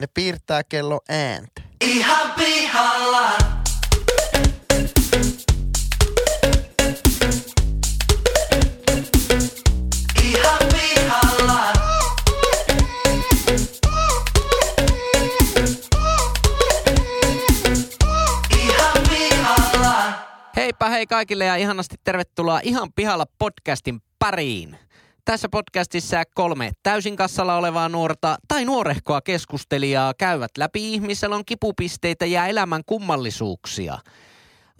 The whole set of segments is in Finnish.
Ne piirtää kello ääntä. Ihan pihalla. Ihan pihalla. Ihan pihalla. Heipä hei kaikille ja ihanasti tervetuloa Ihan pihalla podcastin pariin. Tässä podcastissa kolme täysin kassalla olevaa nuorta tai nuorehkoa keskustelijaa käyvät läpi ihmiselon kipupisteitä ja elämän kummallisuuksia.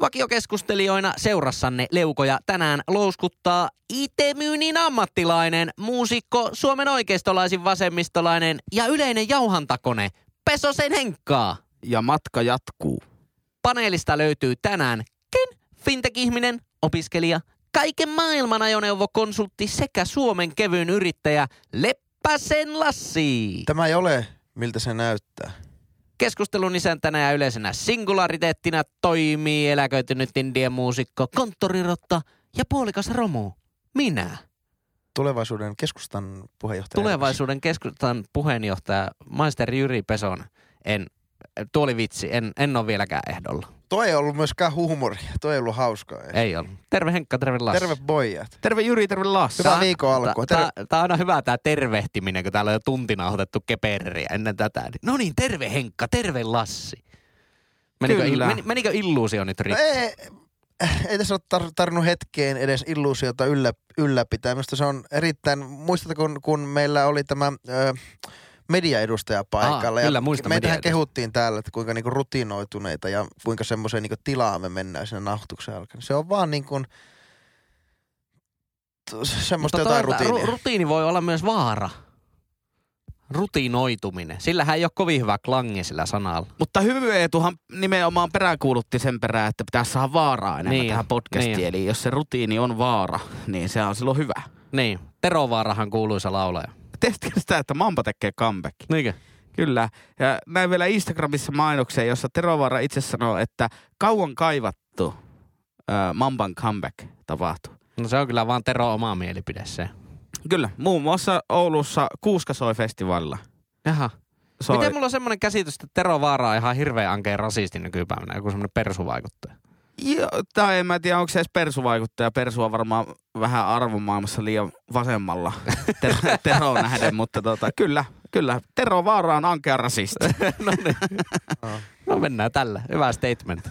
Vakiokeskustelijoina seurassanne leukoja tänään louskuttaa IT-myynnin ammattilainen, muusikko, Suomen oikeistolaisin vasemmistolainen ja yleinen jauhantakone Pesosen Henkkaa. ja matka jatkuu. Paneelista löytyy tänään Ken, fintech-ihminen, opiskelija, kaiken maailman ajoneuvokonsultti sekä Suomen kevyyn yrittäjä Leppäsen Lassi. Tämä ei ole, miltä se näyttää. Keskustelun isäntänä ja yleisenä singulariteettina toimii eläköitynyt indien muusikko, konttorirotta ja puolikas romu. Minä. Tulevaisuuden keskustan puheenjohtaja. Tulevaisuuden keskustan puheenjohtaja, maisteri Jyri Peson. En, tuo oli vitsi, en, en ole vieläkään ehdolla. Toi ei ollut myöskään huumoria. Toi ei ollut hauskaa. Ei ollut. Terve Henkka, terve Lassi. Terve pojat. Terve Jyri, terve Lassi. Hyvää viikon alkua. Terve. Tämä on aina hyvä tämä tervehtiminen, kun täällä on jo tuntina otettu keperriä ennen tätä. No niin, terve Henkka, terve Lassi. Menikö, il, Kyllä. meni, menikö illuusio nyt No rikki? ei, ei tässä ole tar- tarvinnut hetkeen edes illuusiota yllä, ylläpitää. Minusta se on erittäin, muistatko kun, kun meillä oli tämä ö, mediaedustaja paikalla. Aa, kyllä, muistan Meitähän kehuttiin täällä, että kuinka niinku rutinoituneita ja kuinka semmoiseen niinku tilaan me mennään sinne nauhoituksen alkaen. Se on vaan niin kuin, semmoista jotain toisaalta rutiinia. ru- rutiini voi olla myös vaara. Rutinoituminen. Sillähän ei ole kovin hyvä klangi sillä sanalla. Mutta hyvy Eetuhan nimenomaan peräänkuulutti sen perään, että pitäisi saada vaaraa enemmän Niin, tähän podcastiin. niin. Eli jos se rutiini on vaara, niin se on silloin hyvä. Niin, Tero Vaarahan kuuluisa laulaja. Tiesitkö sitä, että Mampa tekee comeback? Niinkö? Kyllä. Ja näin vielä Instagramissa mainoksen, jossa Terovaara itse sanoo, että kauan kaivattu ää, Mamban comeback tapahtuu. No se on kyllä vaan Tero oma mielipide se. Kyllä. Muun muassa Oulussa Kuuska soi festivaalilla. Jaha. Soi. Miten mulla on semmoinen käsitys, että Tero Vaara on ihan hirveän ankeen rasisti nykypäivänä, joku semmoinen persuvaikuttaja. Joo, tai en mä tiedä, onko se edes persuvaikuttaja. Persu on varmaan vähän arvomaailmassa liian vasemmalla Tero, Tero nähden, mutta tota, kyllä, kyllä. Tero Vaara on ankea rasisti. no niin. No mennään tällä. Hyvä statement.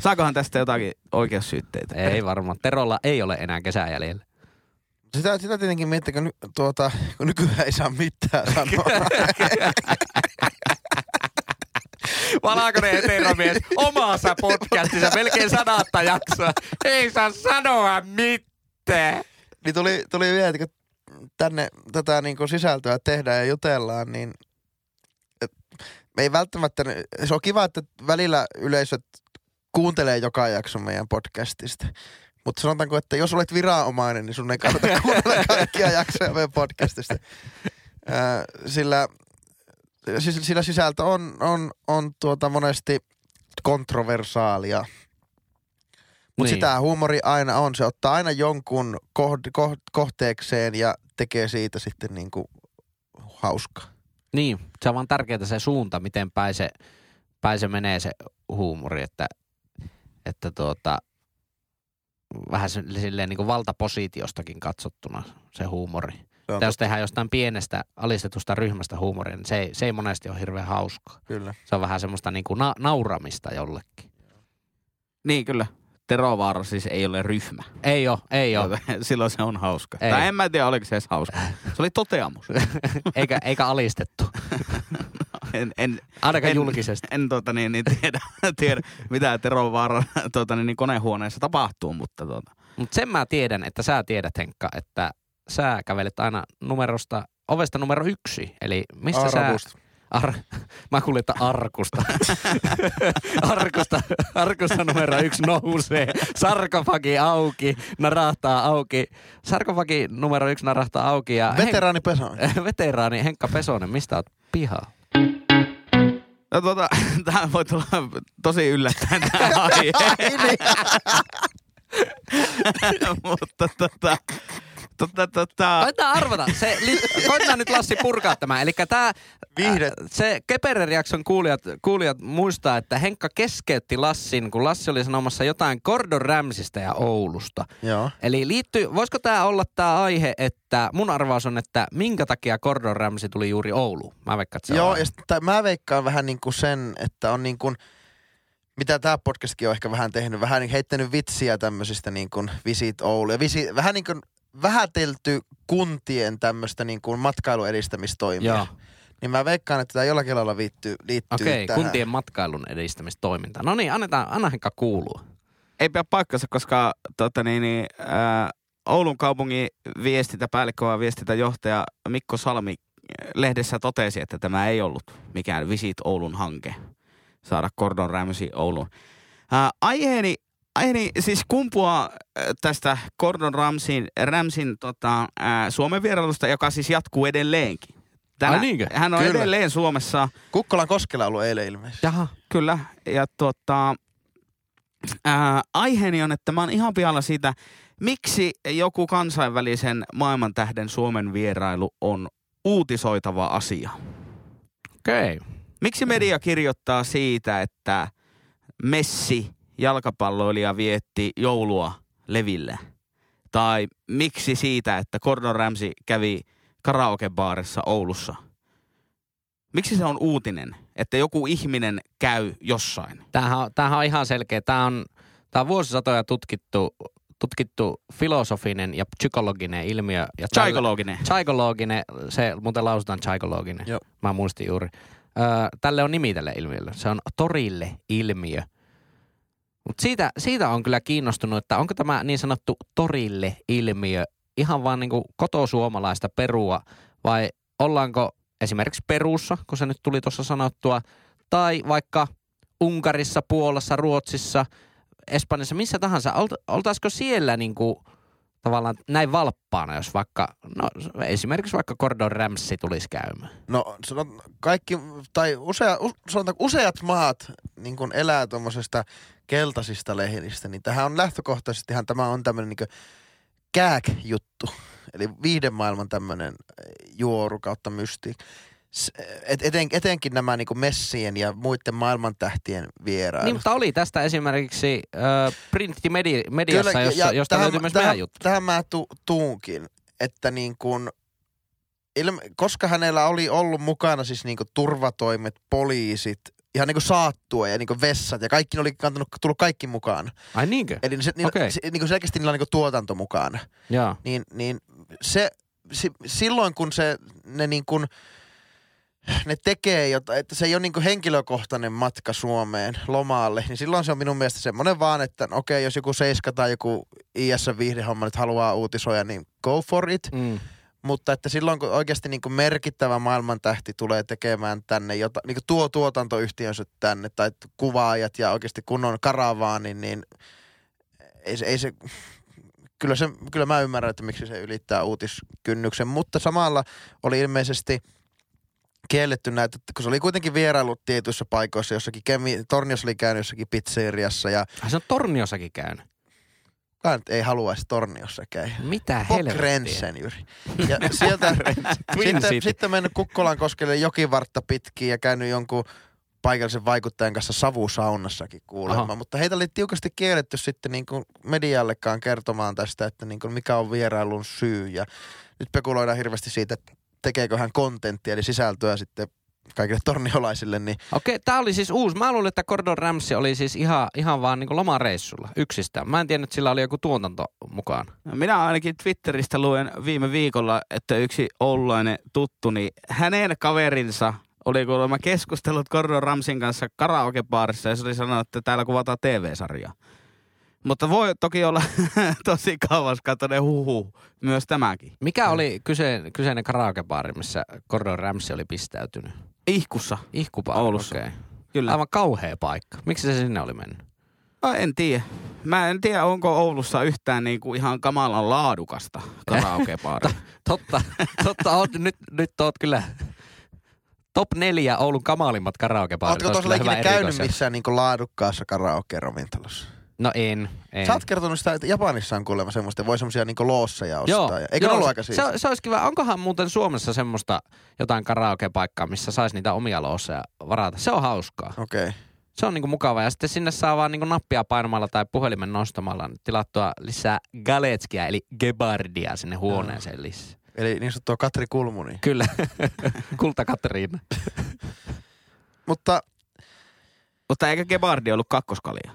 Saakohan tästä jotakin oikeussyytteitä? Ei varmaan. Terolla ei ole enää kesää jäljellä. Sitä, sitä tietenkin miettii, kun, ny, tuota, kun nykyään ei saa mitään sanoa. Valkoinen heteromies omassa podcastissa melkein sadatta jaksoa. Ei saa sanoa mitään. niin tuli, tuli vielä, että kun tänne tätä niin kuin sisältöä tehdään ja jutellaan, niin me ei välttämättä, se on kiva, että välillä yleisöt kuuntelee joka jakson meidän podcastista. Mutta sanotaanko, että jos olet viranomainen, niin sun ei kannata kuunnella kaikkia jaksoja meidän podcastista. Sillä, sillä sisältö on, on, on tuota monesti kontroversaalia. Mutta Niin. sitä huumori aina on. Se ottaa aina jonkun koht- kohteekseen ja tekee siitä sitten niinku hauskaa. Niin, se on vaan tärkeää se suunta, miten päin se, päin se menee se huumori, että, että tuota, vähän silleen niin kuin valtapositiostakin katsottuna se huumori. On Tai jos tehdään jostain pienestä alistetusta ryhmästä huumoria, niin se ei, se ei monesti ole hirveän hauskaa. kyllä. Se on vähän semmoista niin kuin na- nauramista jollekin. Niin, kyllä. Tero Vaara siis ei ole ryhmä. Ei ole, ei ole. Silloin se on hauska. Ei. Tai en mä tiedä, oliko se edes hauska. Se oli toteamus. eikä, eikä alistettu. En, en, Ainakaan En- julkisesti. en tota, niin, niin tiedä, tiedä, mitä Tero Vaaran tota, niin, niin konehuoneessa tapahtuu, mutta tota, Mutta sen mä tiedän, että sä tiedät Henkka, että sä kävelet aina numerosta, ovesta numero yksi. Eli mistä sä... Arvusta. Ar, mä kuulin, että arkusta. arkusta. Arkusta numero yksi nousee. Sarkofagi auki, narahtaa auki. Sarkofagi numero yksi narahtaa auki. Ja Veteraani Pesonen. Veteraani Henkka Pesonen, mistä oot pihaa? No tuota, tämä voi tulla tosi yllättäen tämä aihe. Mutta tota, Tota, tota, Koitetaan arvata. Se, li, koitetaan nyt Lassi purkaa tämä. Eli tämä, se Keperer-jakson kuulijat, kuulijat muistaa, että Henkka keskeytti Lassin, kun Lassi oli sanomassa jotain Gordon Ramsista ja Oulusta. Joo. Eli liittyy, voisiko tämä olla tämä aihe, että mun arvaus on, että minkä takia Gordon Ramsay tuli juuri Ouluun? Mä veikkaan, että se Joo, on. ja sit, tai mä veikkaan vähän niin kuin sen, että on niin kuin, mitä tämä podcastkin on ehkä vähän tehnyt, vähän niin heittänyt vitsiä tämmöisistä niin kuin Visit Oulu. Ja visi, vähän niin kuin vähätelty kuntien tämmöistä niin kuin matkailun edistämistoimia. Joo. Niin mä veikkaan, että tämä jollakin lailla liittyy, liittyy Okei, tähän. kuntien matkailun edistämistoiminta. No niin, annetaan, anna Henkka kuuluu. ei pidä paikkansa, koska tota, niin, niin, ää, Oulun kaupungin viestintäpäällikkö ja viestintäjohtaja Mikko Salmi äh, lehdessä totesi, että tämä ei ollut mikään Visit Oulun hanke saada Gordon Ramsay Ouluun. Ää, aiheeni, aiheeni siis kumpuaa äh, tästä Gordon Ramsin, Ramsin tota, ää, Suomen vierailusta, joka siis jatkuu edelleenkin. Ai niinkö? hän on Kyllä. edelleen Suomessa. Kukkolan koskella ollut eilen ilmeisesti. Jaha. Kyllä, ja tota, ää, aiheeni on, että mä oon ihan pihalla siitä, miksi joku kansainvälisen maailmantähden Suomen vierailu on uutisoitava asia. Okei. Miksi media kirjoittaa siitä, että Messi, jalkapalloilija, vietti joulua leville? Tai miksi siitä, että Gordon Ramsay kävi karaokebaarissa Oulussa? Miksi se on uutinen, että joku ihminen käy jossain? Tämähän, on- tämähän on ihan selkeä. Tämä on, tämä on vuosisatoja tutkittu, tutkittu filosofinen ja psykologinen ilmiö. Ja Psykologinen. Psykologinen, se muuten lausutaan psykologinen. Joo. Mä muistin juuri. Öö, tälle on nimi tälle ilmiölle. Se on torille-ilmiö. Mutta siitä, siitä on kyllä kiinnostunut, että onko tämä niin sanottu torille-ilmiö ihan vaan niinku kotosuomalaista perua vai ollaanko esimerkiksi Perussa, kun se nyt tuli tuossa sanottua, tai vaikka Unkarissa, Puolassa, Ruotsissa, Espanjassa, missä tahansa. Olt, oltaisiko siellä niinku tavallaan näin valppaana, jos vaikka, no esimerkiksi vaikka Gordon Ramsay tulisi käymään. No sanot, kaikki, tai usea, us, sanotaanko, useat maat niin kun elää tuommoisesta keltaisista lehdistä, niin tähän on lähtökohtaisestihan tämä on tämmöinen niin kääk-juttu. Eli viihdemaailman tämmöinen juoru kautta mysti. Et, eten, etenkin nämä niin messien ja muiden maailmantähtien vierailut. Niin, mutta oli tästä esimerkiksi äh, printtimediassa, jossa, josta tähän, löytyy myös tähän, meidän juttu. Tähän mä tu, tuunkin, että niin kuin, ilme, koska hänellä oli ollut mukana siis niin kuin turvatoimet, poliisit, ihan niin kuin saattue ja niin kuin vessat ja kaikki ne oli kantanut, tullut kaikki mukaan. Ai niinkö? Eli se, niillä, Okei. se, niin kuin selkeästi niillä on niin kuin tuotanto mukana. Joo. Niin, niin se, si, silloin kun se, ne niin kuin, ne tekee jotain, että se ei ole niin kuin henkilökohtainen matka Suomeen lomaalle, niin silloin se on minun mielestä semmoinen vaan, että no okei, jos joku Seiska tai joku IS viihdehomma nyt haluaa uutisoida, niin go for it. Mm. Mutta että silloin kun oikeasti niin kuin merkittävä maailmantähti tulee tekemään tänne, jota, niin kuin tuo tuotantoyhtiönsä tänne tai kuvaajat ja oikeasti kunnon karavaani, niin ei se, ei se kyllä, se, kyllä mä ymmärrän, että miksi se ylittää uutiskynnyksen, mutta samalla oli ilmeisesti kielletty näitä, kun se oli kuitenkin vierailut tietyissä paikoissa, jossakin Kemi, Torniossa oli käynyt jossakin pizzeriassa ja Ai se on Torniossakin käynyt. kukaan ei haluaisi Torniossa käydä. Mitä helvettiä? Rensen, Jyri. Ja sieltä sitten, sitten mennyt Kukkolan koskelle jokivartta pitkin ja käynyt jonkun paikallisen vaikuttajan kanssa savusaunassakin kuulemma. Aha. Mutta heitä oli tiukasti kielletty sitten niin kuin mediallekaan kertomaan tästä, että niin kuin mikä on vierailun syy. Ja nyt spekuloidaan hirveästi siitä, että tekeekö hän kontenttia eli sisältöä sitten kaikille torniolaisille, niin Okei, tää oli siis uusi. Mä luulin, että Gordon Ramsay oli siis ihan, ihan vaan niin lomareissulla yksistään. Mä en tiennyt, että sillä oli joku tuotanto mukaan. Minä ainakin Twitteristä luen viime viikolla, että yksi oululainen tuttu, niin hänen kaverinsa oli kuulemma keskustellut Gordon Ramsin kanssa karaokebaarissa ja se oli sanonut, että täällä kuvataan TV-sarjaa. Mutta voi toki olla tosi kauas katoinen huhu myös tämäkin. Mikä oli kyse, kyseinen karaokebaari, missä Gordon Ramsay oli pistäytynyt? Ihkussa, Ihkubaari. Oulussa. okei. kyllä. Aivan kauhea paikka. Miksi se sinne oli mennyt? No, en tiedä. Mä en tiedä, onko Oulussa yhtään niinku ihan kamalan laadukasta karaokebaaria. Totta, totta on. Nyt, nyt oot kyllä top neljä Oulun kamalimmat karaokebaarit. ootko tuossa ikinä käynyt missään niin kuin laadukkaassa karaoke-ravintolassa? No en, en. Sä oot kertonut sitä, että Japanissa on kuulemma semmoista, voi semmoisia niinku loosseja ostaa. Joo, ja, eikö joo, ollut se- aika se, siistiä? se olisi kiva. Onkohan muuten Suomessa semmoista jotain karaoke-paikkaa, missä saisi niitä omia loosseja varata? Se on hauskaa. Okei. Okay. Se on niinku mukava. Ja sitten sinne saa vaan niinku nappia painamalla tai puhelimen nostamalla tilattua lisää galetskia, eli gebardia sinne huoneeseen lisää. Eli niin sanottua Katri Kulmuni. Kyllä. Kulta Katriina. Mutta Mutta eikä Gebardi ollut kakkoskalia?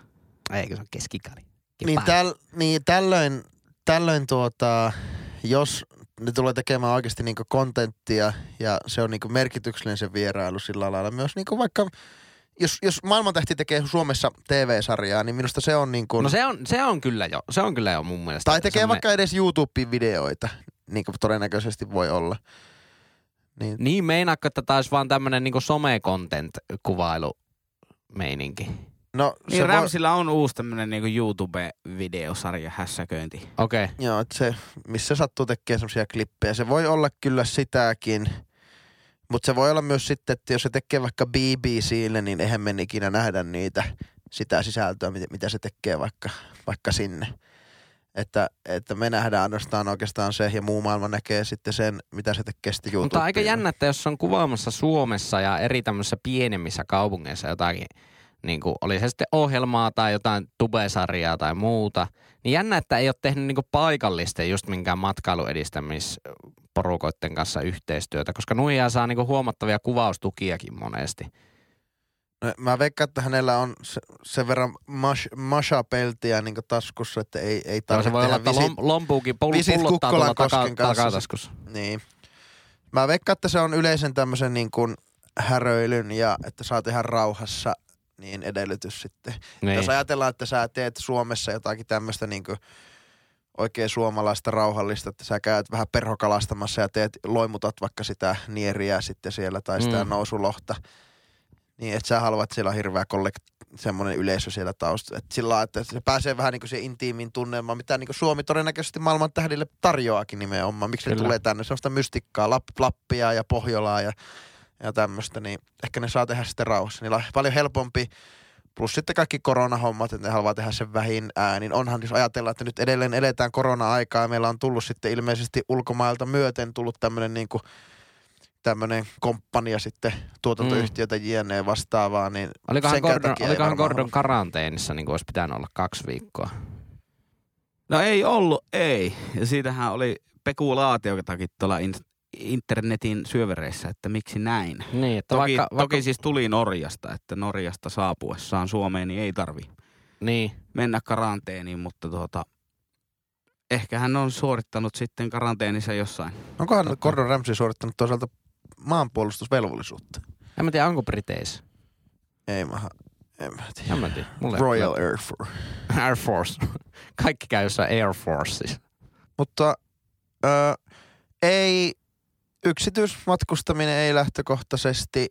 Eikö se on keskikali? niin, täl, niin tällöin, tällöin tuota, jos ne tulee tekemään oikeasti niinku kontenttia ja se on niinku merkityksellinen se vierailu sillä lailla myös niinku vaikka jos, jos maailmantähti tekee Suomessa TV-sarjaa, niin minusta se on niin kuin, No se on, se on kyllä jo, se on kyllä jo mun mielestä. tai tekee vaikka edes YouTube-videoita, niin kuin todennäköisesti voi olla. Niin, Niin meinaatko, että olisi vaan tämmönen niinku some-content-kuvailu meininki? No Niin se voi, Ramsilla on uusi tämmönen niinku YouTube-videosarja hässäköinti. Okei. Okay. joo, että se, missä sattuu tekemään semmoisia klippejä. Se voi olla kyllä sitäkin, mutta se voi olla myös sitten, että jos se tekee vaikka BBClle, niin eihän me ikinä nähdä niitä, sitä sisältöä, mitä, mitä se tekee vaikka, vaikka sinne. Että, että me nähdään ainoastaan oikeastaan se ja muu maailma näkee sitten sen, mitä se tekee sitten YouTubeen. Mutta aika jännä, että jos on kuvaamassa Suomessa ja eri tämmöisissä pienemmissä kaupungeissa jotakin, niin kuin oli se sitten ohjelmaa tai jotain tubesarjaa tai muuta, niin jännä, että ei ole tehnyt niin kuin paikallisten just minkään matkailuedistämisporukoiden kanssa yhteistyötä, koska nuijaa saa niin kuin huomattavia kuvaustukiakin monesti. No, mä veikkaan, että hänellä on se, sen verran mash, masha-peltiä niin taskussa, että ei, ei tarvitse se voi olla, että visit, lom, lompuukin pullottaa tuolla taka, takataskussa. Niin. Mä veikkaan, että se on yleisen tämmöisen niin kuin häröilyn ja että saa tehdä rauhassa niin edellytys sitten. Niin. Jos ajatellaan, että sä teet Suomessa jotakin tämmöistä niin kuin oikein suomalaista rauhallista, että sä käyt vähän perhokalastamassa ja teet, loimutat vaikka sitä nieriä sitten siellä tai sitä Mm. nousulohta, niin että sä haluat siellä hirveä kollekt, semmoinen yleisö siellä taustalla. Että sillä lailla, että se pääsee vähän niin siihen intiimiin tunnelmaan, mitä niin Suomi todennäköisesti maailman tähdille tarjoakin nimenomaan. Miksi ne Kyllä. tulee tänne? Sellaista mystikkaa, Lapp, Lappia ja Pohjolaa ja, ja tämmöistä, niin ehkä ne saa tehdä sitten rauhassa. Niillä on paljon helpompi Plus sitten kaikki koronahommat, että ne haluaa tehdä sen vähin äänin. Onhan jos ajatellaan, että nyt edelleen eletään korona-aikaa ja meillä on tullut sitten ilmeisesti ulkomailta myöten tullut tämmöinen niin kuin tämmöinen komppania sitten tuotantoyhtiötä mm. jne. vastaavaa, niin Olikohan, Gordon, olikohan Gordon ole. karanteenissa, niin kuin olisi pitänyt olla kaksi viikkoa? No ei ollut, ei. Ja siitähän oli spekulaatiotakin tuolla in- internetin syövereissä, että miksi näin. Niin, että Toki, vaikka, vaikka, toki siis tuli Norjasta, että Norjasta saapuessaan Suomeen niin ei tarvi Niin, mennä karanteeniin, mutta tuota, ehkä hän on suorittanut sitten karanteenissa jossain. Onkohan Totta. Gordon Ramsay suorittanut toisaalta maanpuolustusvelvollisuutta? en mä tiedä, onko Briteissä. Ei mä, en mä tiedä. En mä tiedä. Mulle Royal Air Force. Air Force. Kaikki käy jossain Air Forces. Mutta ö, ei, yksityismatkustaminen ei lähtökohtaisesti,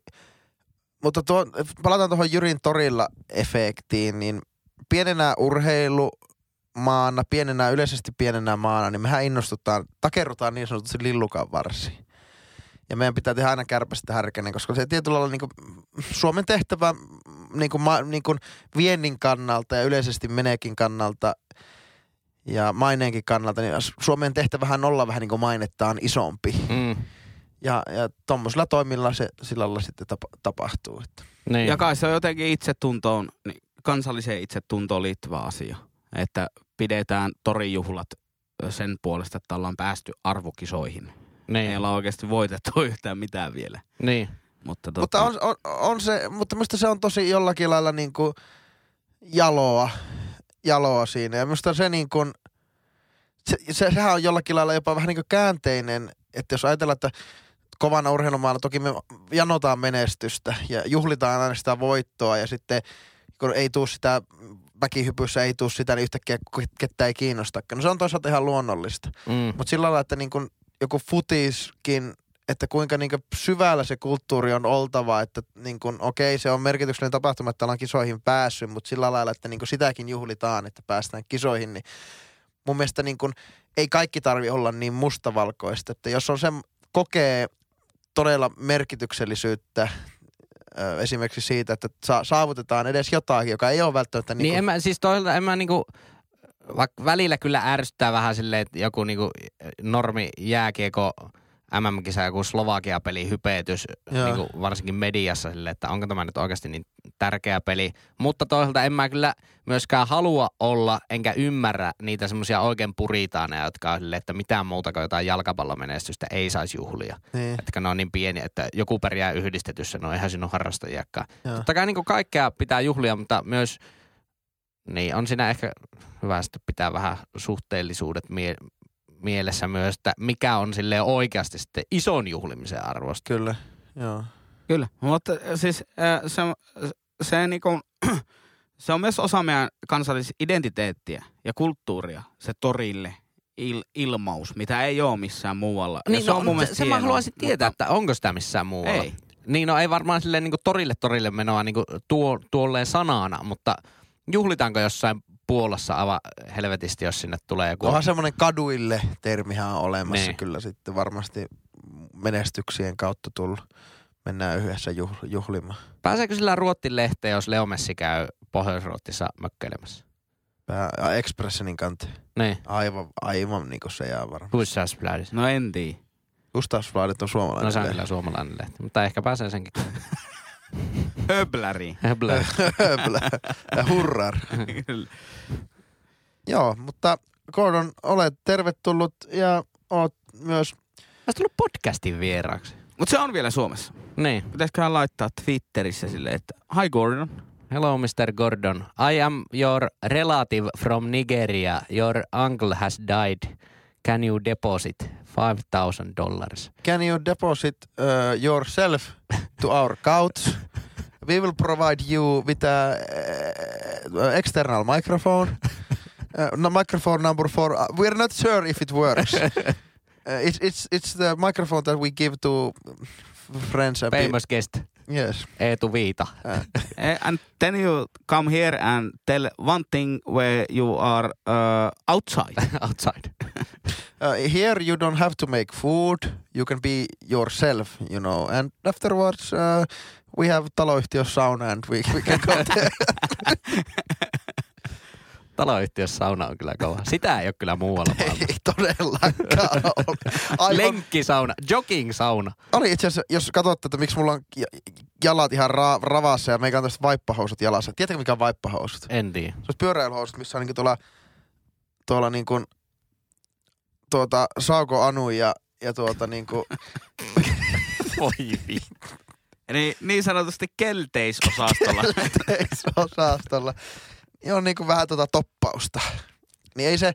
mutta tuo, palataan tuohon Jyrin torilla efektiin, niin pienenä urheilumaana, pienenä yleisesti pienenä maana, niin mehän innostutaan, takerrutaan niin sanotusti lillukan varsiin. Ja meidän pitää tehdä aina kärpästä härkänen, koska se tietyllä lailla niin Suomen tehtävä niin kuin, niin kuin viennin kannalta ja yleisesti meneekin kannalta ja maineenkin kannalta, niin Suomen tehtävähän olla vähän niin kuin mainettaan isompi. Mm. Ja, ja tuommoisilla toimilla se sillä lailla sitten tapa, tapahtuu. Että. Niin. Ja kai se on jotenkin itsetuntoon, niin kansalliseen itsetuntoon liittyvä asia. Että pidetään torijuhlat sen puolesta, että ollaan päästy arvokisoihin. Ei niin. olla oikeasti voitettu yhtään mitään vielä. niin. Mutta, tota, Mutta on, on, on, se, mutta minusta se on tosi jollakin lailla niin kuin jaloa, jaloa siinä. Ja minusta se niin kuin, se, se, sehän on jollakin lailla jopa vähän niin kuin käänteinen, että jos ajatellaan, että kovana urheilumaalla toki me janotaan menestystä ja juhlitaan aina sitä voittoa ja sitten kun ei tuu sitä väkihypyssä ei tuu sitä, niin yhtäkkiä kettä ei kiinnostakaan. No se on toisaalta ihan luonnollista. Mm. Mutta sillä lailla, että niin kun joku futiskin, että kuinka niin syvällä se kulttuuri on oltava, että niin kun, okei, se on merkityksellinen tapahtuma, että ollaan kisoihin päässyt, mutta sillä lailla, että niin sitäkin juhlitaan, että päästään kisoihin, niin mun mielestä niin kun, ei kaikki tarvi olla niin mustavalkoista, että jos on se kokee todella merkityksellisyyttä esimerkiksi siitä, että sa- saavutetaan edes jotakin, joka ei ole välttämättä Niin, niin niin en mä, siis toisaalta en mä niinku, vaikka välillä kyllä ärsyttää vähän silleen, että joku niinku normi jääkieko MM-kisa, joku Slovakia-peli hypetys, Joo. niinku varsinkin mediassa silleen, että onko tämä nyt oikeasti niin tärkeä peli. Mutta toisaalta en mä kyllä myöskään halua olla, enkä ymmärrä niitä semmoisia oikein puritaaneja, jotka on silleen, että mitään muuta kuin jotain jalkapallomenestystä ei saisi juhlia. niin, Että ne on niin pieni, että joku pärjää yhdistetyssä, no eihän ole harrastajiakaan. Joo. Totta kai niin kaikkea pitää juhlia, mutta myös niin on siinä ehkä hyvä sitten pitää vähän suhteellisuudet mie- mielessä myös, että mikä on sille oikeasti sitten ison juhlimisen arvosta. kyllä, joo. Kyllä, mutta siis äh, se, on- se, niinku, se on myös osa meidän kansallisidentiteettiä ja kulttuuria, se torille il, ilmaus, mitä ei ole missään muualla. Ja Niin, se no, on mun se, se mä haluaisin tietää, mutta että onko sitä missään muualla. Ei. Niin no ei varmaan silleen niin torille torille menoa niin tuo, tuolleen sanana, mutta juhlitaanko jossain Puolassa aivan helvetisti, jos sinne tulee joku... Onhan semmoinen kaduille termihän on olemassa Niin. kyllä sitten varmasti menestyksien kautta tullut. Mennään yhdessä juh, juhlimaan. Pääseekö sillä Ruottin lehteen, jos Leo Messi käy Pohjois-Ruottissa mökkeilemässä? Pää, Expressenin kanteen. Niin. Aivan, aivan niin kuin se jää varmaan. No en tiedä. Gustavsbladet on suomalainen. No se on kyllä suomalainen lehti, mutta ehkä pääsee senkin. Höbläri. Höblä. Höblä. Ja Hurrar. Joo, mutta Gordon, olet tervetullut ja oot myös... Olisi tullut podcastin vieraaksi. Mutta se on vielä Suomessa. Niin. Pitäisiköhän laittaa Twitterissä silleen, että Hi Gordon. Hello, Mr. Gordon. I am your relative from Nigeria. Your uncle has died. Can you deposit 5,000 dollars? Can you deposit uh, yourself to our couch? We will provide you with a uh, external microphone. Uh, no, microphone number four. Uh, we're not sure if it works. uh, it's it's it's the microphone that we give to friends and pe- Famous guest, Yes. Eetu Viita. Uh, Eh, and then you come here and tell one thing where you are uh, outside. Outside. uh, here you don't have to make food. You can be yourself, you know. And afterwards, uh, we have taloyhtiö sauna and we, we can go there. Taloyhtiössä sauna on kyllä kova. Sitä ei ole kyllä muualla maailmassa. Ei todellakaan ole. Aivan, Lenkkisauna, jogging-sauna. oli itse asiassa, jos katsot, että miksi mulla on ja- jalat ihan ra- ravassa ja meikä on tästä vaippahousut jalassa. Tiedätkö mikä on vaippahousut? En tiedä. Se olisi pyöräilyhousut, missä on niinku tuolla, tuolla niinku, tuota, Sauko Anu ja, ja tuota niinku, Voi vi. Eli niin sanotusti kelteisosastolla. osastolla. Niin on niinku vähän tuota toppausta. Niin ei se,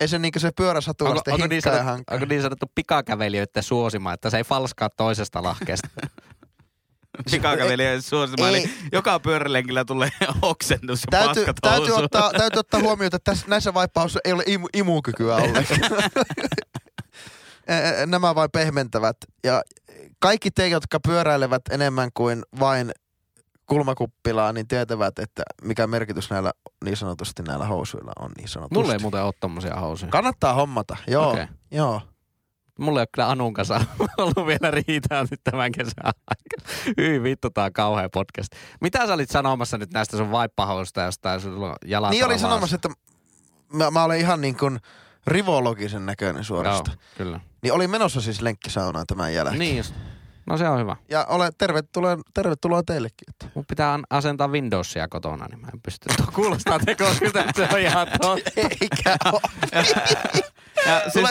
ei se niinku se pyöräsatula Onko, sitten onko, niin sanottu, onko niin sanottu pikakävelijöiden suosima, että se ei falskaa toisesta lahkeesta? Pikakävelijän suosima. Eli joka pyörälenkillä tulee oksennus ja Täytyy, täytyy, ottaa, täytyy ottaa huomioon, että tässä, näissä vaippaussa ei ole imu, imukykyä ollenkaan. Nämä vain pehmentävät. Ja kaikki te, jotka pyöräilevät enemmän kuin vain kulmakuppilaa, niin tietävät, että mikä merkitys näillä niin sanotusti näillä housuilla on niin sanotusti. Mulla ei muuten ole tommosia housuja. Kannattaa hommata, joo. Okay. joo. Mulla ei ole kyllä Anun kanssa ollut vielä riitaa nyt tämän kesän aikana. Hyi vittu, tää on kauhea podcast. Mitä sä olit sanomassa nyt näistä sun vaippahousta, jostain sulla on jalat Niin oli ravassa? sanomassa, että mä, mä olen ihan niin kuin rivologisen näköinen suorastaan. Joo, kyllä. Niin oli menossa siis lenkkisaunaan tämän jälkeen. Niin just. No se on hyvä. Ja ole tervetuloa, tervetuloa teillekin. Että. Mun pitää an- asentaa Windowsia kotona, niin mä en pysty. Tuo kuulostaa tekosilta, että se on ihan totta. Eikä ole. Ja, siis,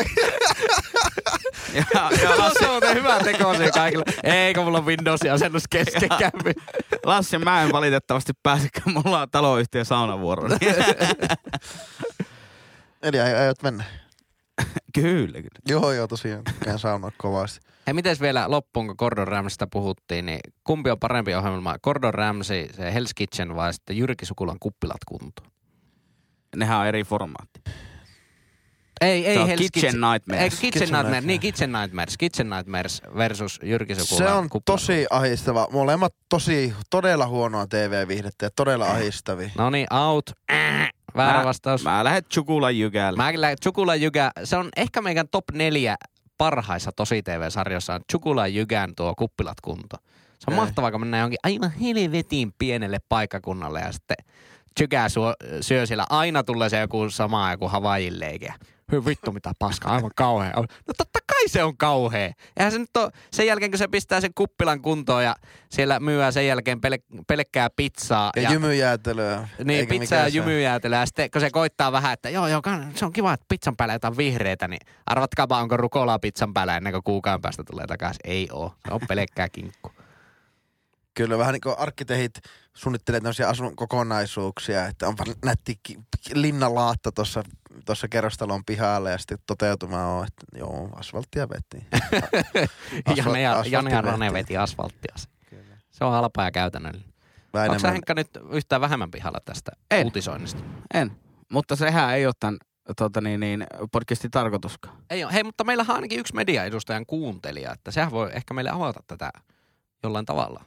ja, ja Lassi, Se on muuten hyvä tekosia kaikille. Eikö mulla on Windowsin asennus kesken kävi? Lassi mä en valitettavasti pääsekään, mulla on taloyhtiö saunavuoro. Eli ai- aiot mennä. Kyllä, kyllä. Joo, joo, tosiaan. Käyn saunaa kovasti. Hei, mites vielä loppuun, kun Gordon Ramsaysta puhuttiin, niin kumpi on parempi ohjelma? Gordon Ramsay, se Hell's Kitchen vai sitten Jyrki Sukulan kuppilat kuntoon? Nehän on eri formaatti. Ei, ei Se on Hell's Kitchen Nightmares. Ei, Kitchen, Kitchen Nightmares. Nightmares. Niin, Kitchen Nightmares. Kitchen Nightmares versus Jyrki Sukulan Se on kuppilat. tosi ahistava. Molemmat tosi, todella huonoa TV-viihdettä ja todella ahistavia. No niin, out. Äh, väärä Mä- vastaus. Mä lähden Chukula jykällä. Mä kyllä Chukula Jygä, se on ehkä meidän top neljä parhaissa tosi TV-sarjoissa on Chukula Jygän tuo kuppilat kunto. Se on Ei. mahtavaa, kun mennään jonkin aivan helvetin pienelle paikkakunnalle ja sitten tykää syö, syö siellä. Aina tulee se joku sama joku Havaijin leike. Hyi vittu mitä paskaa, aivan kauhea. No totta kai se on kauhea. Eihän se nyt ole, sen jälkeen kun se pistää sen kuppilan kuntoon ja siellä myyää sen jälkeen pel, pelkkää pizzaa. Ja, ja jymyjäätelöä. Niin, eikä pizza ja jymyjäätelöä. Ja sitten kun se koittaa vähän, että joo, joo, se on kiva, että pizzan päällä jotain vihreitä, niin arvatkaapa, onko rukolaa pizzan päällä ennen kuin kuukauden päästä tulee takaisin. Ei oo. Se on pelkkää kinkku. Kyllä vähän niin kuin arkkitehit suunnittelee tämmöisiä asunnon kokonaisuuksia, että onpa nätti linnalaatta tuossa tuossa kerrostalon pihalla ja sitten toteutuma on, että joo, asfalttia veti. Jane ja, Jane ja. Rane veti asfalttia. Se on halpa ja käytännöllinen. Onko sä Henkka nyt yhtään vähemmän pihalla tästä En. uutisoinnista? En. Mutta sehän ei ole tämän tota niin, niin, podcastin tarkoituskaan. Ei ole. Hei, mutta meillähän on ainakin yksi mediaedustajan kuuntelija, että sehän voi ehkä meille avata tätä jollain tavalla.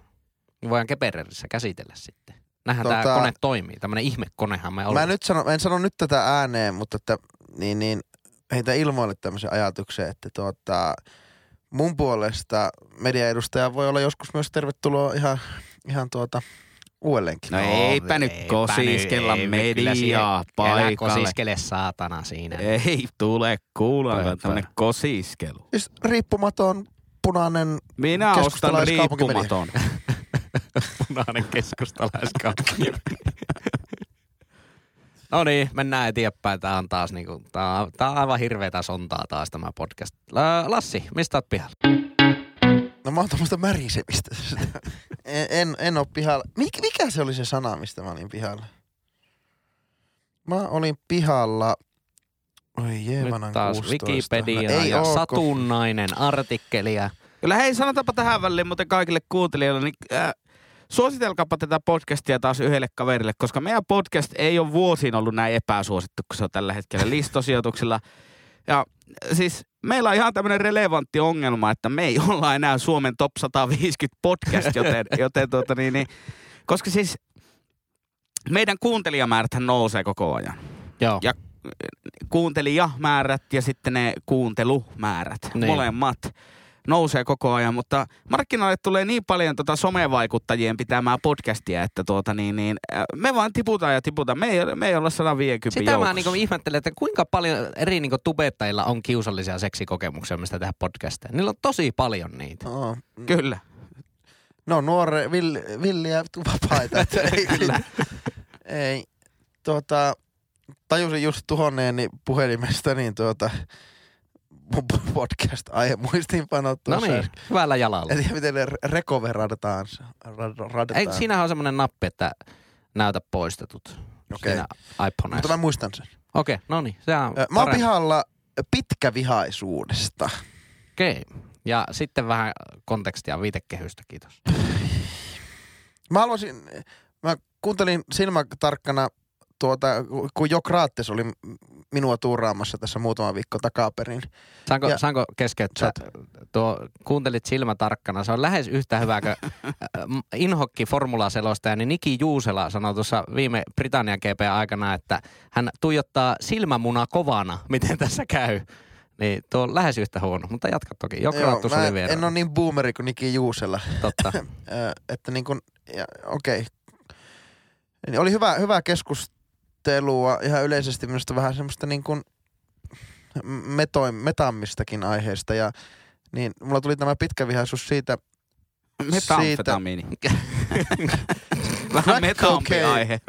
Me voidaan Kepererissä käsitellä sitten. Nähdään tota... Tämä kone toimii. Tämmöinen ihmekonehan me Mä ollaan. en nyt sano, mä en sano nyt tätä ääneen, mutta että niin, niin, heitä ilmoille tämmöisen ajatuksen, että tuota, mun puolesta mediaedustaja voi olla joskus myös tervetuloa ihan, ihan tuota uudelleenkin. No, eipä nyt kosiskella ei, mediaa paikalle. kosiskele saatana siinä. Ei tule kuulemaan Pömpö. tämmönen kosiskelu. Siis riippumaton punainen Minä ostan riippumaton. Punainen keskustalaiskaupunki. no niin, mennään eteenpäin. Tää on taas niinku, tää on, tää on aivan hirveetä sontaa taas tämä podcast. Lassi, mistä oot pihalla? No mä oon tommoista märisemistä. en, en, en oo pihalla. Mik, mikä se oli se sana, mistä mä olin pihalla? Mä olin pihalla... Oi jeevanan Nyt taas 16. Wikipedia No, ei ja satunnainen artikkeli. Ja... Kyllä hei, sanotaanpa tähän väliin muuten kaikille kuuntelijoille, niin äh, suositelkaapa tätä podcastia taas yhdelle kaverille, koska meidän podcast ei ole vuosiin ollut näin epäsuosittu, kun se on tällä hetkellä listosijoituksilla. Ja siis meillä on ihan tämmöinen relevantti ongelma, että me ei olla enää Suomen top 150 podcast, joten, joten tuota niin, niin, koska siis meidän kuuntelijamääräthän nousee koko ajan. Joo. Ja kuuntelijamäärät ja sitten ne kuuntelumäärät, niin. molemmat nousee koko ajan, mutta markkinoille tulee niin paljon tota somevaikuttajien pitämää podcastia, että tuota niin, niin äh, me vaan tiputaan ja tiputaan. Me ei, me ei olla 150 Sitä joukossa. mä niinku ihmettelen, että kuinka paljon eri niinku tubettajilla on kiusallisia seksikokemuksia, mistä tehdä podcasteja. Niillä on tosi paljon niitä. Oo. Kyllä. No nuore, vill, villiä vapaita. Ei, ei, tuota, tajusin just tuhonneeni puhelimesta, niin tuota, mun podcast-aihe muistiinpanot No niin, hyvällä jalalla. En tiedä, miten ne recoveradataan. Rad. Ei, siinähän on semmoinen nappi, että näytä poistetut. Okei. Siinä iPhoneissa. Mutta mä muistan sen. Okei, no niin. Se on Ö, Mä oon pihalla pitkävihaisuudesta. Okei. Ja sitten vähän kontekstia viitekehystä, kiitos. Mä haluaisin, mä kuuntelin silmätarkkana tuota, kun Jokraattes oli minua tuuraamassa tässä muutama viikko takaperin. Saanko, Ja- saanko keskeyttää? Tuo, kuuntelit silmä tarkkana. Se on lähes yhtä hyvä kuin äh, Inhokki formulaselostaja, niin Niki Juusela sanoi tuossa viime Britannian GP aikana, että hän tuijottaa silmämuna kovana, miten tässä käy. Niin tuo on lähes yhtä huono, mutta jatka toki. Jokraattus mä oli vielä. en ole niin boomeri kuin Niki Juusella. Totta. Että niin kuin, ja, okei. Niin oli hyvä, hyvä keskustelua ihan yleisesti minusta vähän semmoista niin kuin metoim, metammistakin aiheesta ja niin mulla tuli tämä pitkävihaisuus siitä, Metamfetamiini. Vähän metampi aihe.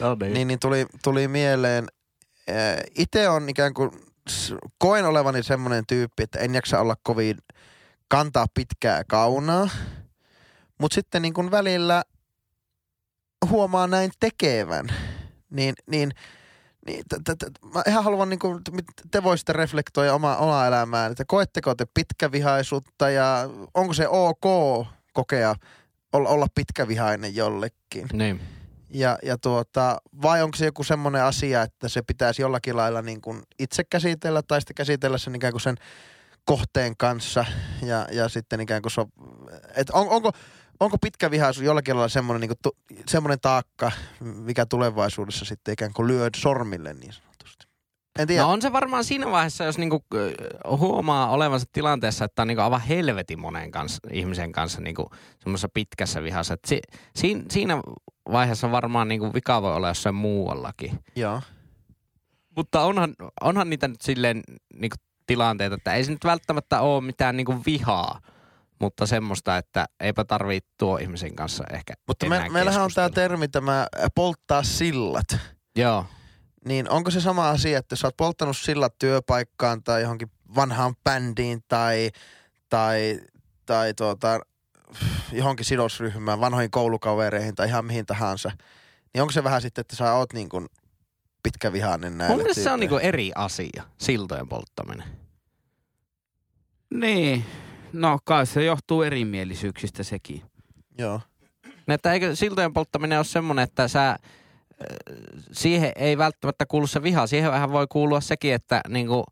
no niin. niin, niin tuli, tuli mieleen. Itse on ikään kuin, koen olevani semmoinen tyyppi, että en jaksa olla kovin kantaa pitkää kaunaa. Mutta sitten niin kuin välillä huomaa näin tekevän. Niin, niin, niin t- t- t- mä ihan haluan, niin kuin, te voisitte reflektoida oma, omaa elämään, että koetteko te pitkävihaisuutta ja onko se ok kokea olla, olla pitkävihainen jollekin? niin. Ja, ja tuota, vai onko se joku semmoinen asia, että se pitäisi jollakin lailla niin kuin itse käsitellä tai sitten käsitellä sen ikään kuin sen kohteen kanssa ja, ja sitten ikään kuin so, et on, onko, onko pitkä vihaisuus jollakin lailla semmoinen, niin kuin tu, semmoinen taakka, mikä tulevaisuudessa sitten ikään kuin lyö sormille niin sanotusti? En tiedä. No on se varmaan siinä vaiheessa, jos niinku huomaa olevansa tilanteessa, että on niinku aivan helvetin monen kanssa, ihmisen kanssa niinku semmoisessa pitkässä vihassa. Et si, siinä, siinä vaiheessa varmaan niinku vika voi olla jossain muuallakin. Joo. Mutta onhan, onhan niitä nyt silleen niinku tilanteita, että ei se nyt välttämättä ole mitään niinku vihaa, mutta semmoista, että eipä tarvii tuo ihmisen kanssa ehkä Mutta enää me, meillähän on tämä termi, tämä äh, polttaa sillat. Joo. Niin onko se sama asia, että jos sä oot polttanut sillat työpaikkaan tai johonkin vanhaan bändiin tai, tai, tai tuota, johonkin sidosryhmään, vanhoihin koulukavereihin tai ihan mihin tahansa, niin onko se vähän sitten, että sä oot niin kuin pitkävihainen näille Mun mielestä se on tyypeille? niinku eri asia, siltojen polttaminen. Niin. No kai se johtuu erimielisyyksistä sekin. Joo. No, Että eikö siltojen polttaminen ole semmoinen, että sä, äh, siihen ei välttämättä kuulu se viha. Siihen vähän voi kuulua sekin, että niinku,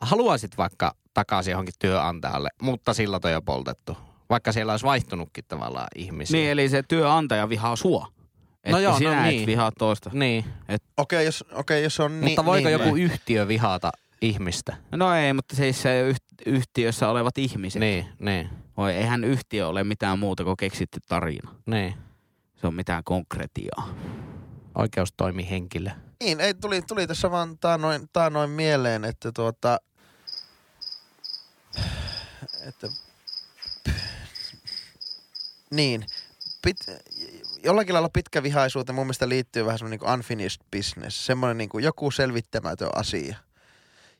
haluaisit vaikka takaisin johonkin työnantajalle, mutta sillat on jo poltettu. Vaikka siellä olisi vaihtunutkin tavallaan ihmisiä. Niin, eli se työnantaja vihaa sua. Että No joo, no sinä et niin. vihaa toista. Niin, Okei, jos, okei, jos on niin, mutta voiko niin, joku yhtiö vihata ihmistä? No ei, mutta siis se yht- yhtiössä olevat ihmiset. Niin, niin, Oi, eihän yhtiö ole mitään muuta kuin keksitty tarina. niin. Se on mitään konkretiaa. Oikeustoimihenkilö. Niin, ei, tuli, tuli tässä vaan taanoin, taanoin mieleen, että tuota, että, niin, pit, jollakin lailla pitkävihaisuuteen mun mielestä liittyy vähän semmoinen niin unfinished business, semmoinen niin kuin joku selvittämätön asia.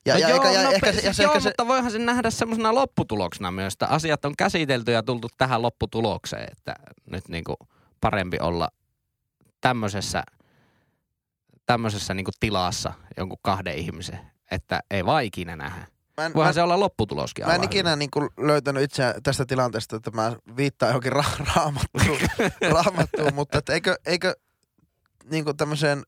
Ja, no ja, joo, eikä- ja, no, ehkä, se- ja se, joo, ehkä se, mutta voihan sen nähdä semmoisena lopputuloksena myös, että asiat on käsitelty ja tultu tähän lopputulokseen, että nyt niinku parempi olla tämmöisessä, tämmöisessä niinku tilassa jonkun kahden ihmisen, että ei vaan ikinä nähdä. mä en, mä, Voihan se olla lopputuloskin mä en ikinä niin kuin löytänyt itse tästä tilanteesta, että mä viittaan johonkin ra- raamattuun, raamattuun, mutta että eikö, eikö niin kuin tämmöiseen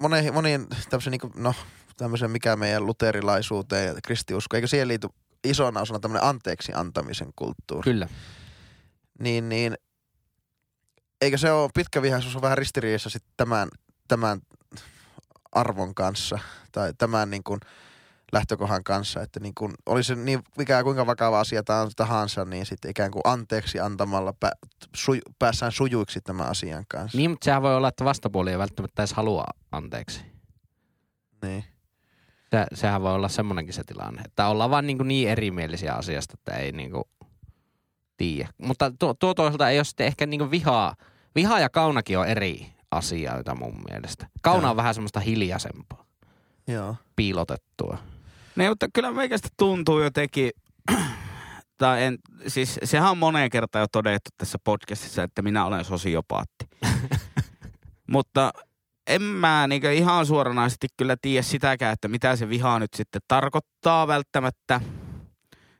moneen, moniin tämmöiseen niin kuin, no tämmöiseen mikä meidän luterilaisuuteen ja kristiusko, eikö siihen liity isona osana tämmöinen anteeksi antamisen kulttuuri? Kyllä. Niin, niin eikö se ole pitkävihaisuus on vähän ristiriidassa sitten tämän, tämän arvon kanssa tai tämän niin kuin lähtökohan kanssa, että niin kuin, oli se niin mikä kuinka vakava asia ta- tahansa, niin sitten ikään kuin anteeksi antamalla pä, suj, päässään sujuiksi tämän asian kanssa. Niin, mutta sehän voi olla, että vastapuoli ei välttämättä edes halua anteeksi. Niin. Se, sehän voi olla semmoinenkin se tilanne, että ollaan vaan niin, niin erimielisiä asiasta, että ei niin tiedä. Mutta tuo, tuo toisaalta ei ole sitten ehkä niin vihaa. Viha ja kaunakin on eri asioita mun mielestä. Kauna Joo. on vähän semmoista hiljaisempaa, Joo. piilotettua. Ne, mutta kyllä meikästä tuntuu jotenkin, tai en, siis sehän on moneen kertaan jo todettu tässä podcastissa, että minä olen sosiopaatti. mutta en mä niin ihan suoranaisesti kyllä tiedä sitäkään, että mitä se viha nyt sitten tarkoittaa välttämättä.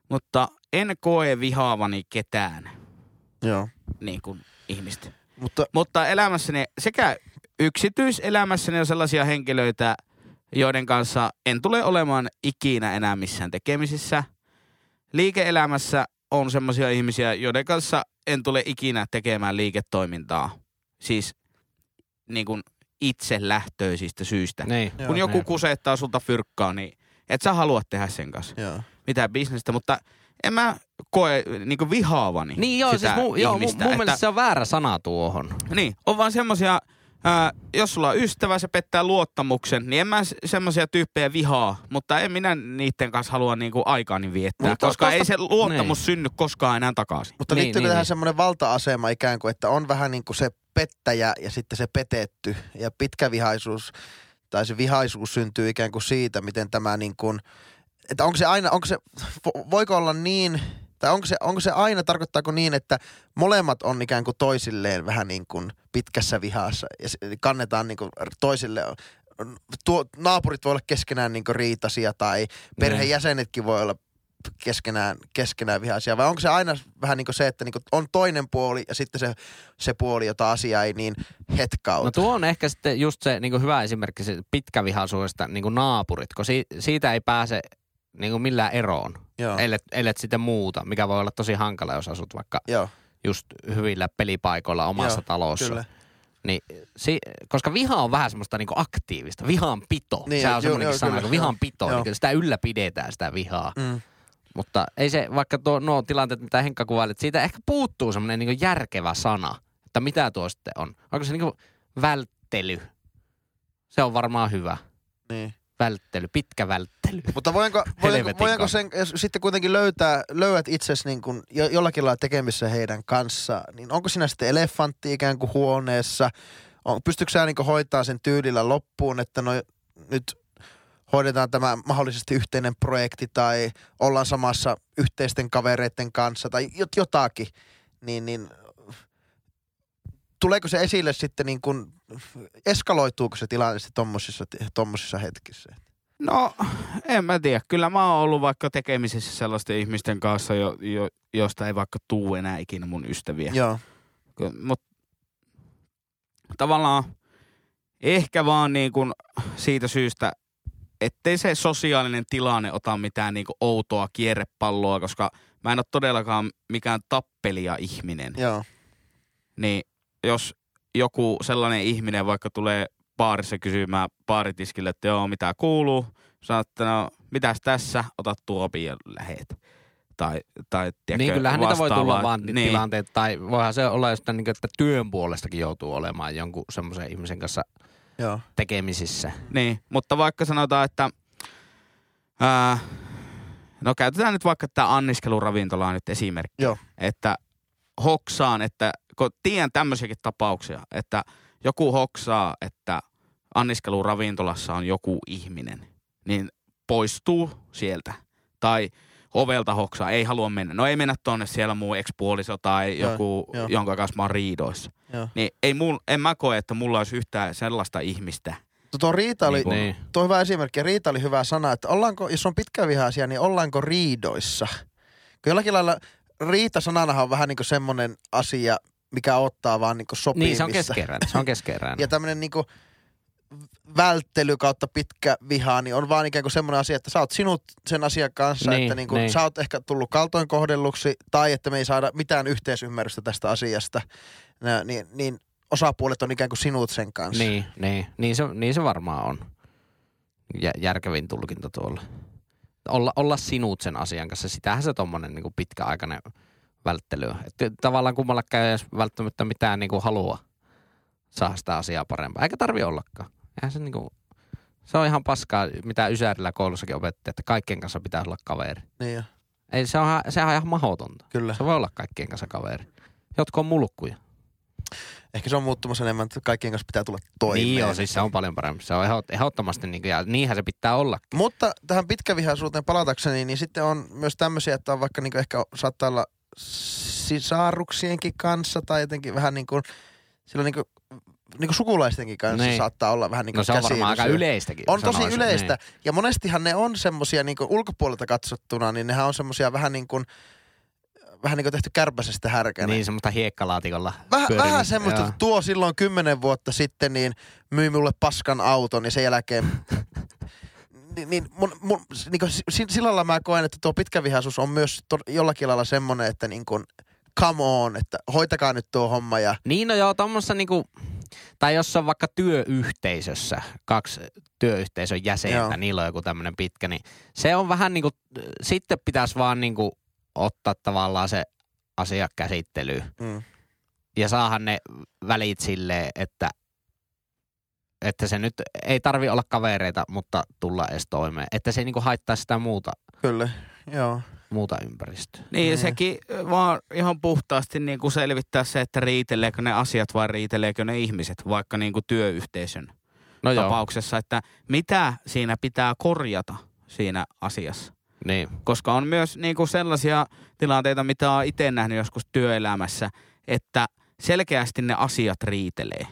Mutta en koe vihaavani ketään Joo. niin kuin ihmistä. Mutta Mutta elämässäni, sekä yksityiselämässäni on sellaisia henkilöitä, joiden kanssa en tule olemaan ikinä enää missään tekemisissä. Liike-elämässä on sellaisia ihmisiä, joiden kanssa en tule ikinä tekemään liiketoimintaa. Siis niin kuin itse lähtöisistä syistä. Niin. Joo, Kun joku niin. kusettaa sulta fyrkkaa, niin et sä halua tehdä sen kanssa joo. mitään bisnestä, mutta en mä koe niin vihaavani Niin joo, sitä siis mu, joo, mu, ihmistä, mun että- mielestä se on väärä sana tuohon. Niin, on vaan semmosia, ää, jos sulla on ystävä, se pettää luottamuksen, niin en mä s- semmosia tyyppejä vihaa, mutta en minä niiden kanssa halua niinku aikaani viettää, Mutta koska tosta- ei se luottamus synny koskaan enää takaisin. Mutta Niin, liittyy niin, tähän niin. semmoinen valta-asema ikään kuin, että on vähän niin kuin se pettäjä ja sitten se petetty. Ja pitkävihaisuus tai se vihaisuus syntyy ikään kuin siitä, miten tämä niin kuin, että onko se aina, onko se, vo- voiko olla niin, tai onko se, onko se aina, tarkoittaako niin, että molemmat on ikään kuin toisilleen vähän niin kuin pitkässä vihassa ja kannetaan niin kuin toisille, tuo, naapurit voi olla keskenään niin riitasia tai perheenjäsenetkin voi olla keskenään, keskenään vihaisia, vai onko se aina vähän niin se, että niin on toinen puoli ja sitten se, se puoli, jota asia ei niin hetkauta? No tuo on ehkä sitten just se niin hyvä esimerkki pitkävihaisuudesta niin naapurit, kun si, siitä ei pääse niin millään eroon, Joo, ellet, ellet sitten muuta, mikä voi olla tosi hankala, jos asut vaikka joo just hyvillä pelipaikoilla omassa Joo, talossa. kyllä. Niin, si, koska viha on vähän semmoista niinku aktiivista. Vihan pito. Niin, Se on semmoinenkin sana, kun vihan pito. Niin sitä ylläpidetään sitä vihaa. Mm. Mutta ei se, vaikka tuo, nuo tilanteet, mitä Henkka kuvaili, että siitä ehkä puuttuu semmoinen niin järkevä sana, että mitä tuo sitten on. Onko se niin välttely? Se on varmaan hyvä. Niin. Välttely, pitkä välttely. Mutta voinko, voinko, voinko sen jos sitten kuitenkin löytää, löydät itsesi niin kuin jo, jollakin lailla tekemissä heidän kanssaan, niin onko sinä sitten elefantti ikään kuin huoneessa? On, pystytkö sä niin hoitaa sen tyylillä loppuun, että no nyt hoidetaan tämä mahdollisesti yhteinen projekti tai ollaan samassa yhteisten kavereiden kanssa tai jot, jotakin, niin, niin tuleeko se esille sitten niin kuin, eskaloituuko se tilanne sitten tommosissa, tommosissa hetkissä? No, en mä tiedä. Kyllä mä oon ollut vaikka tekemisissä sellaisten ihmisten kanssa, jo, jo, josta ei vaikka tuu enää ikinä mun ystäviä. Joo. Mutta tavallaan ehkä vaan niin kuin siitä syystä, ettei se sosiaalinen tilanne ota mitään niin kuin outoa kierrepalloa, koska mä en ole todellakaan mikään tappelija ihminen. Joo. Niin jos joku sellainen ihminen vaikka tulee baarissa kysymään baaritiskille, että joo, mitä kuuluu, sanoo, että no, mitäs tässä, otat tuopin ja lähet. Tai, tai tiedätkö, Niin kyllähän niitä voi tulla vaan niin. tilanteet, tai voihan se olla jostain, niin että työn puolestakin joutuu olemaan jonkun semmoisen ihmisen kanssa Joo. tekemisissä. Niin, mutta vaikka sanotaan, että ää, no käytetään nyt vaikka tämä anniskeluravintolaa nyt esimerkki. Joo. Että hoksaan, että kun tiedän tämmöisiäkin tapauksia, että joku hoksaa, että anniskeluravintolassa on joku ihminen, niin poistuu sieltä. Tai ovelta hoksaa, ei halua mennä. No ei mennä tonne, siellä muu ekspuoliso tai Joo, joku, joo. jonka kanssa mä oon riidoissa. Joo. Niin ei mul, en mä koe, että mulla olisi yhtään sellaista ihmistä. Tuo, tuo Riita oli, Niin kuin- Niin. tuo hyvä esimerkki, Riita oli hyvä sana, että ollaanko, jos on pitkävihaisia, niin ollaanko riidoissa? Kun jollakin lailla Riita sananahan on vähän niin kuin semmoinen asia, mikä ottaa vaan niin kuin sopimista. Niin, se on keskeräinen. Se on keskeräinen. Ja tämmöinen niin kuin välttely kautta pitkä viha, niin on vaan ikään kuin semmoinen asia, että sä oot sinut sen asian kanssa, Niin, että niin kuin niin. sä oot ehkä tullut kaltoin kohdelluksi, tai että me ei saada mitään yhteisymmärrystä tästä asiasta, Nä, niin, niin osapuolet on ikään kuin sinut sen kanssa. Niin, niin, niin, se, niin se varmaan on. Jä, järkevin tulkinta tuolla. Olla, olla sinut sen asian kanssa, sitähän se tommonen niin pitkäaikainen välttely. Että tavallaan kummallakaan ei edes välttämättä mitään niin halua saada sitä asiaa parempaa. Eikä tarvi ollakaan. Eihän se, niin kuin, se on ihan paskaa, mitä Ysärillä koulussakin opetti, että kaikkien kanssa pitää olla kaveri. Niin jo, Ei, se on, sehän on ihan mahdotonta. kyllä. Se voi olla kaikkien kanssa kaveri. Jotkut on mulkkuja. Ehkä se on muuttumassa enemmän, että kaikkien kanssa pitää tulla toimeen. Niin joo, siis se on paljon parempi. Se on ehdot- ehdottomasti, niin kuin, ja niinhän se pitää olla. Mutta tähän pitkävihaisuuteen palatakseni, niin sitten on myös tämmöisiä, että on vaikka niin ehkä saattaa olla sisaruksienkin kanssa tai jotenkin vähän niin kuin, silloin niin kuin, niin kuin sukulaistenkin kanssa Niin. saattaa olla vähän niin kuin No se on varmaan aika yleistäkin. On tosi sanoisin. yleistä. Ja monestihan ne on semmosia niin ulkopuolelta katsottuna, niin nehän on semmosia vähän niin kuin, vähän niin kuin tehty kärpäsestä härkänä. Niin, niin semmoista hiekkalaatikolla Vähän, pyörinyt. vähän semmoista, Joo. että tuo silloin kymmenen vuotta sitten niin myi mulle paskan auton, niin sen jälkeen... niin, niin, mun, mun, niin kuin, si- sillä lailla mä koen, että tuo pitkävihaisuus on myös to, jollakin lailla semmoinen, että niin kuin, come on, että hoitakaa nyt tuo homma ja Niin no joo, tommossa niinku, tai jos on vaikka työyhteisössä kaksi työyhteisön jäsentä, Joo. niillä on joku tämmöinen pitkä, niin se on vähän niinku, sitten pitäisi vaan niinku ottaa tavallaan se asia käsittelyyn. mm, ja saahan ne välit silleen, että, että se nyt ei tarvi olla kavereita, mutta tulla edes toimeen. Että se ei niinku haittaa sitä muuta, kyllä, joo. muuta ympäristöä. Niin, niin. sekin vaan ihan puhtaasti niin kuin selvittää se, että riiteleekö ne asiat vai riiteleekö ne ihmiset, vaikka niin kuin työyhteisön No joo, tapauksessa, että mitä siinä pitää korjata siinä asiassa. Niin. Koska on myös niin kuin sellaisia tilanteita, mitä olen itse nähnyt joskus työelämässä, että selkeästi ne asiat riitelee.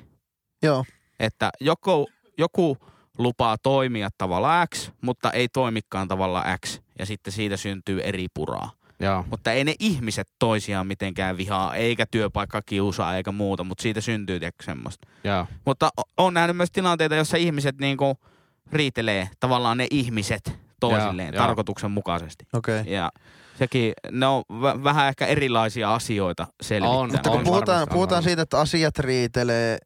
Joo, Että joku, joku lupaa toimia tavalla X, mutta ei toimikaan tavalla X, ja sitten siitä syntyy eri puraa. Joo. Mutta ei ne ihmiset toisiaan mitenkään vihaa, eikä työpaikka kiusaa eikä muuta, mutta siitä syntyy tiedätkö, semmoista. Joo. Mutta on nähnyt myös tilanteita, jossa ihmiset niinku riitelee tavallaan ne ihmiset toisilleen joo. tarkoituksenmukaisesti. okei. Okay. Ja sekin, ne on vä- vähän ehkä erilaisia asioita selvittää. On, Mutta kun on puhutaan, puhutaan siitä, että asiat riitelee,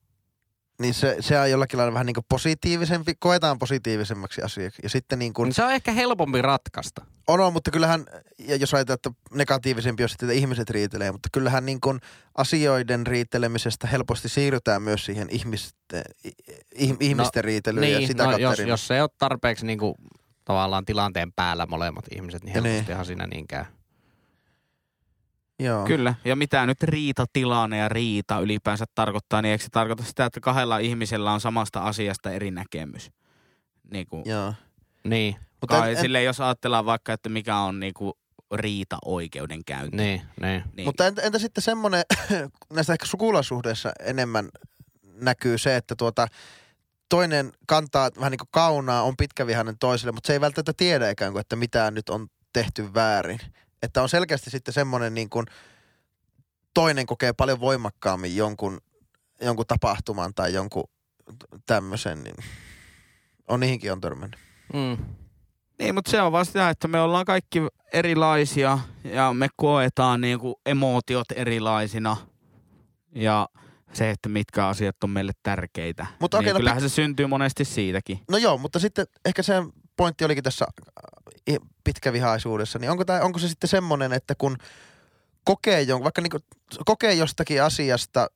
niin se, se on jollakin lailla vähän niin kuin positiivisempi, koetaan positiivisemmaksi asiaksi. Ja sitten niin kuin, Niin se on ehkä helpompi ratkaista. on, on, mutta kyllähän, ja jos ajatellaan, että negatiivisempi on sitten, että ihmiset riitelee, mutta kyllähän niin kuin asioiden riitelemisestä helposti siirrytään myös siihen ihmisten, ih, ihmisten no, riitelyyn ja sitä no, jos, jos ei ole tarpeeksi niinku, tavallaan tilanteen päällä molemmat ihmiset, niin niin. helpostihan siinä niin käy. Joo. Kyllä, ja mitä nyt riitatilanne ja riita ylipäänsä tarkoittaa, niin eikö se tarkoita sitä, että kahdella ihmisellä on samasta asiasta eri näkemys? Niin kuin, Joo. Niin, Mutta kai, en, en, silleen, jos ajatellaan vaikka, että mikä on niin kuin riita oikeudenkäynti. niin, niin. Niin. Mutta entä, entä sitten semmoinen, näistä ehkä sukulaisuudessa enemmän näkyy se, että tuota, toinen kantaa vähän niin kuin kaunaa, on pitkävihainen toiselle, mutta se ei välttämättä tiedä ikään kuin, että mitä nyt on tehty väärin. Että on selkeästi sitten semmoinen niin kuin, toinen kokee paljon voimakkaammin jonkun, jonkun tapahtuman tai jonkun tämmöisen, niin on niihinkin on törmännyt. Mm. Niin, mutta se on vaan sitä, että me ollaan kaikki erilaisia ja me koetaan niin kuin emootiot erilaisina. Ja se, että mitkä asiat on meille tärkeitä. Mutta niin okei, no kyllähän se syntyy monesti siitäkin. No joo, mutta sitten ehkä se pointti olikin tässä äh, pitkävihaisuudessa, niin onko, tää, onko se sitten semmoinen, että kun kokee, jonkun, vaikka niinku, kokee jostakin asiasta,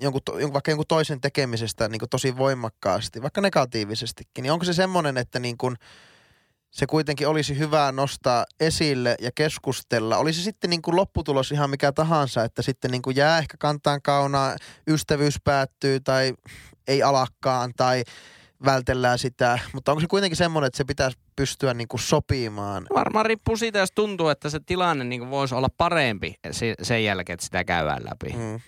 jonkun, jonkun, vaikka jonkun toisen tekemisestä niin tosi voimakkaasti, vaikka negatiivisestikin, niin onko se semmoinen, että niin kuin, se kuitenkin olisi hyvä nostaa esille ja keskustella. Olisi sitten niin kuin lopputulos ihan mikä tahansa, että sitten niin kuin jää ehkä kantaan kaunaa, ystävyys päättyy tai ei alakkaan tai vältellään sitä. Mutta onko se kuitenkin semmoinen, että se pitäisi pystyä niin kuin sopimaan? Varmaan riippuu siitä, jos tuntuu, että se tilanne niin voisi olla parempi se- sen jälkeen, että sitä käydään läpi. Mm,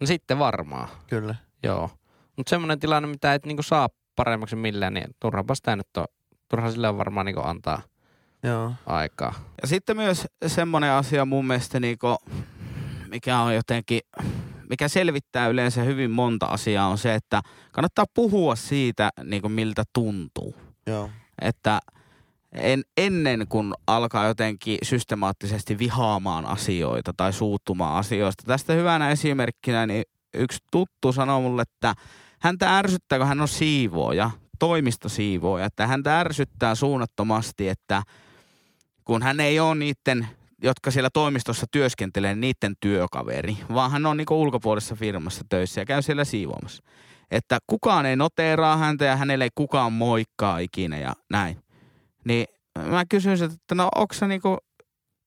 No sitten varmaan, kyllä. joo. Mutta semmoinen tilanne, mitä et niin saa paremmaksi millään, niin turhapa sitä nyt on. Turha sille on varmaan niin antaa Joo. aikaa. Ja sitten myös semmoinen asia mun mielestä, niinku, mikä on jotenkin, mikä selvittää yleensä hyvin monta asiaa, on se, että kannattaa puhua siitä, niinku, miltä tuntuu. Joo. Että en, ennen kuin alkaa jotenkin systemaattisesti vihaamaan asioita tai suuttumaan asioista. Tästä hyvänä esimerkkinä niin yksi tuttu sanoi mulle, että häntä ärsyttää, kun hän on siivooja, toimistosiivooja, että häntä ärsyttää suunnattomasti, että kun hän ei ole niiden, jotka siellä toimistossa työskentelee, niiden työkaveri, vaan hän on niinku ulkopuolisessa firmassa töissä ja käy siellä siivoamassa. Että kukaan ei noteeraa häntä ja hänelle ei kukaan moikkaa ikinä ja näin. Niin mä kysyin siltä, että no onko sä niinku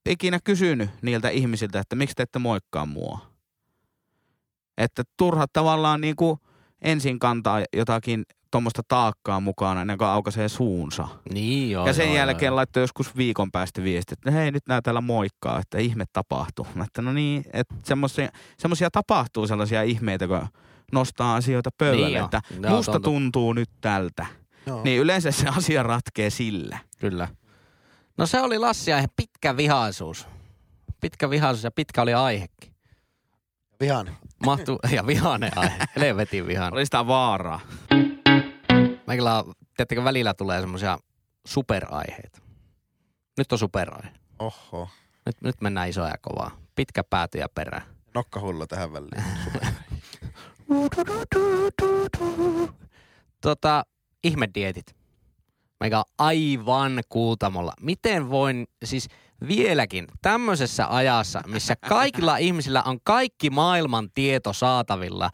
ikinä kysynyt niiltä ihmisiltä, että miksi te ette moikkaa mua? Että turha tavallaan niinku ensin kantaa jotakin tuommoista taakkaa mukaan ennen kuin aukaisee suunsa. Niin joo. ja sen joo, jälkeen joo. laittoi joskus viikon päästä viesti, että hei nyt nää täällä moikkaa, että ihme tapahtuu. Mä että no niin, että semmosia, semmosia tapahtuu sellaisia ihmeitä, kun nostaa asioita pöydälle, Niin että Joo, musta tuntuu. tuntuu nyt tältä. Joo. Niin yleensä se asia ratkee sillä. Kyllä. No se oli Lassi aihe, pitkä vihaisuus. Pitkä vihaisuus ja pitkä oli aihekin. Vihainen. Mahtu, ja vihainen aihe, helvetin vihainen. Oli sitä vaaraa. Meillä on, tiedättekö, välillä tulee semmoisia superaiheita. Nyt on superaihe. Oho. Nyt, nyt mennään isoja kovaa. Pitkä pääty ja perä. Nokkahulla tähän väliin. Tota, ihmedietit. Meikä on aivan kuutamolla. Miten voin, siis vieläkin tämmöisessä ajassa, missä kaikilla ihmisillä on kaikki maailman tieto saatavilla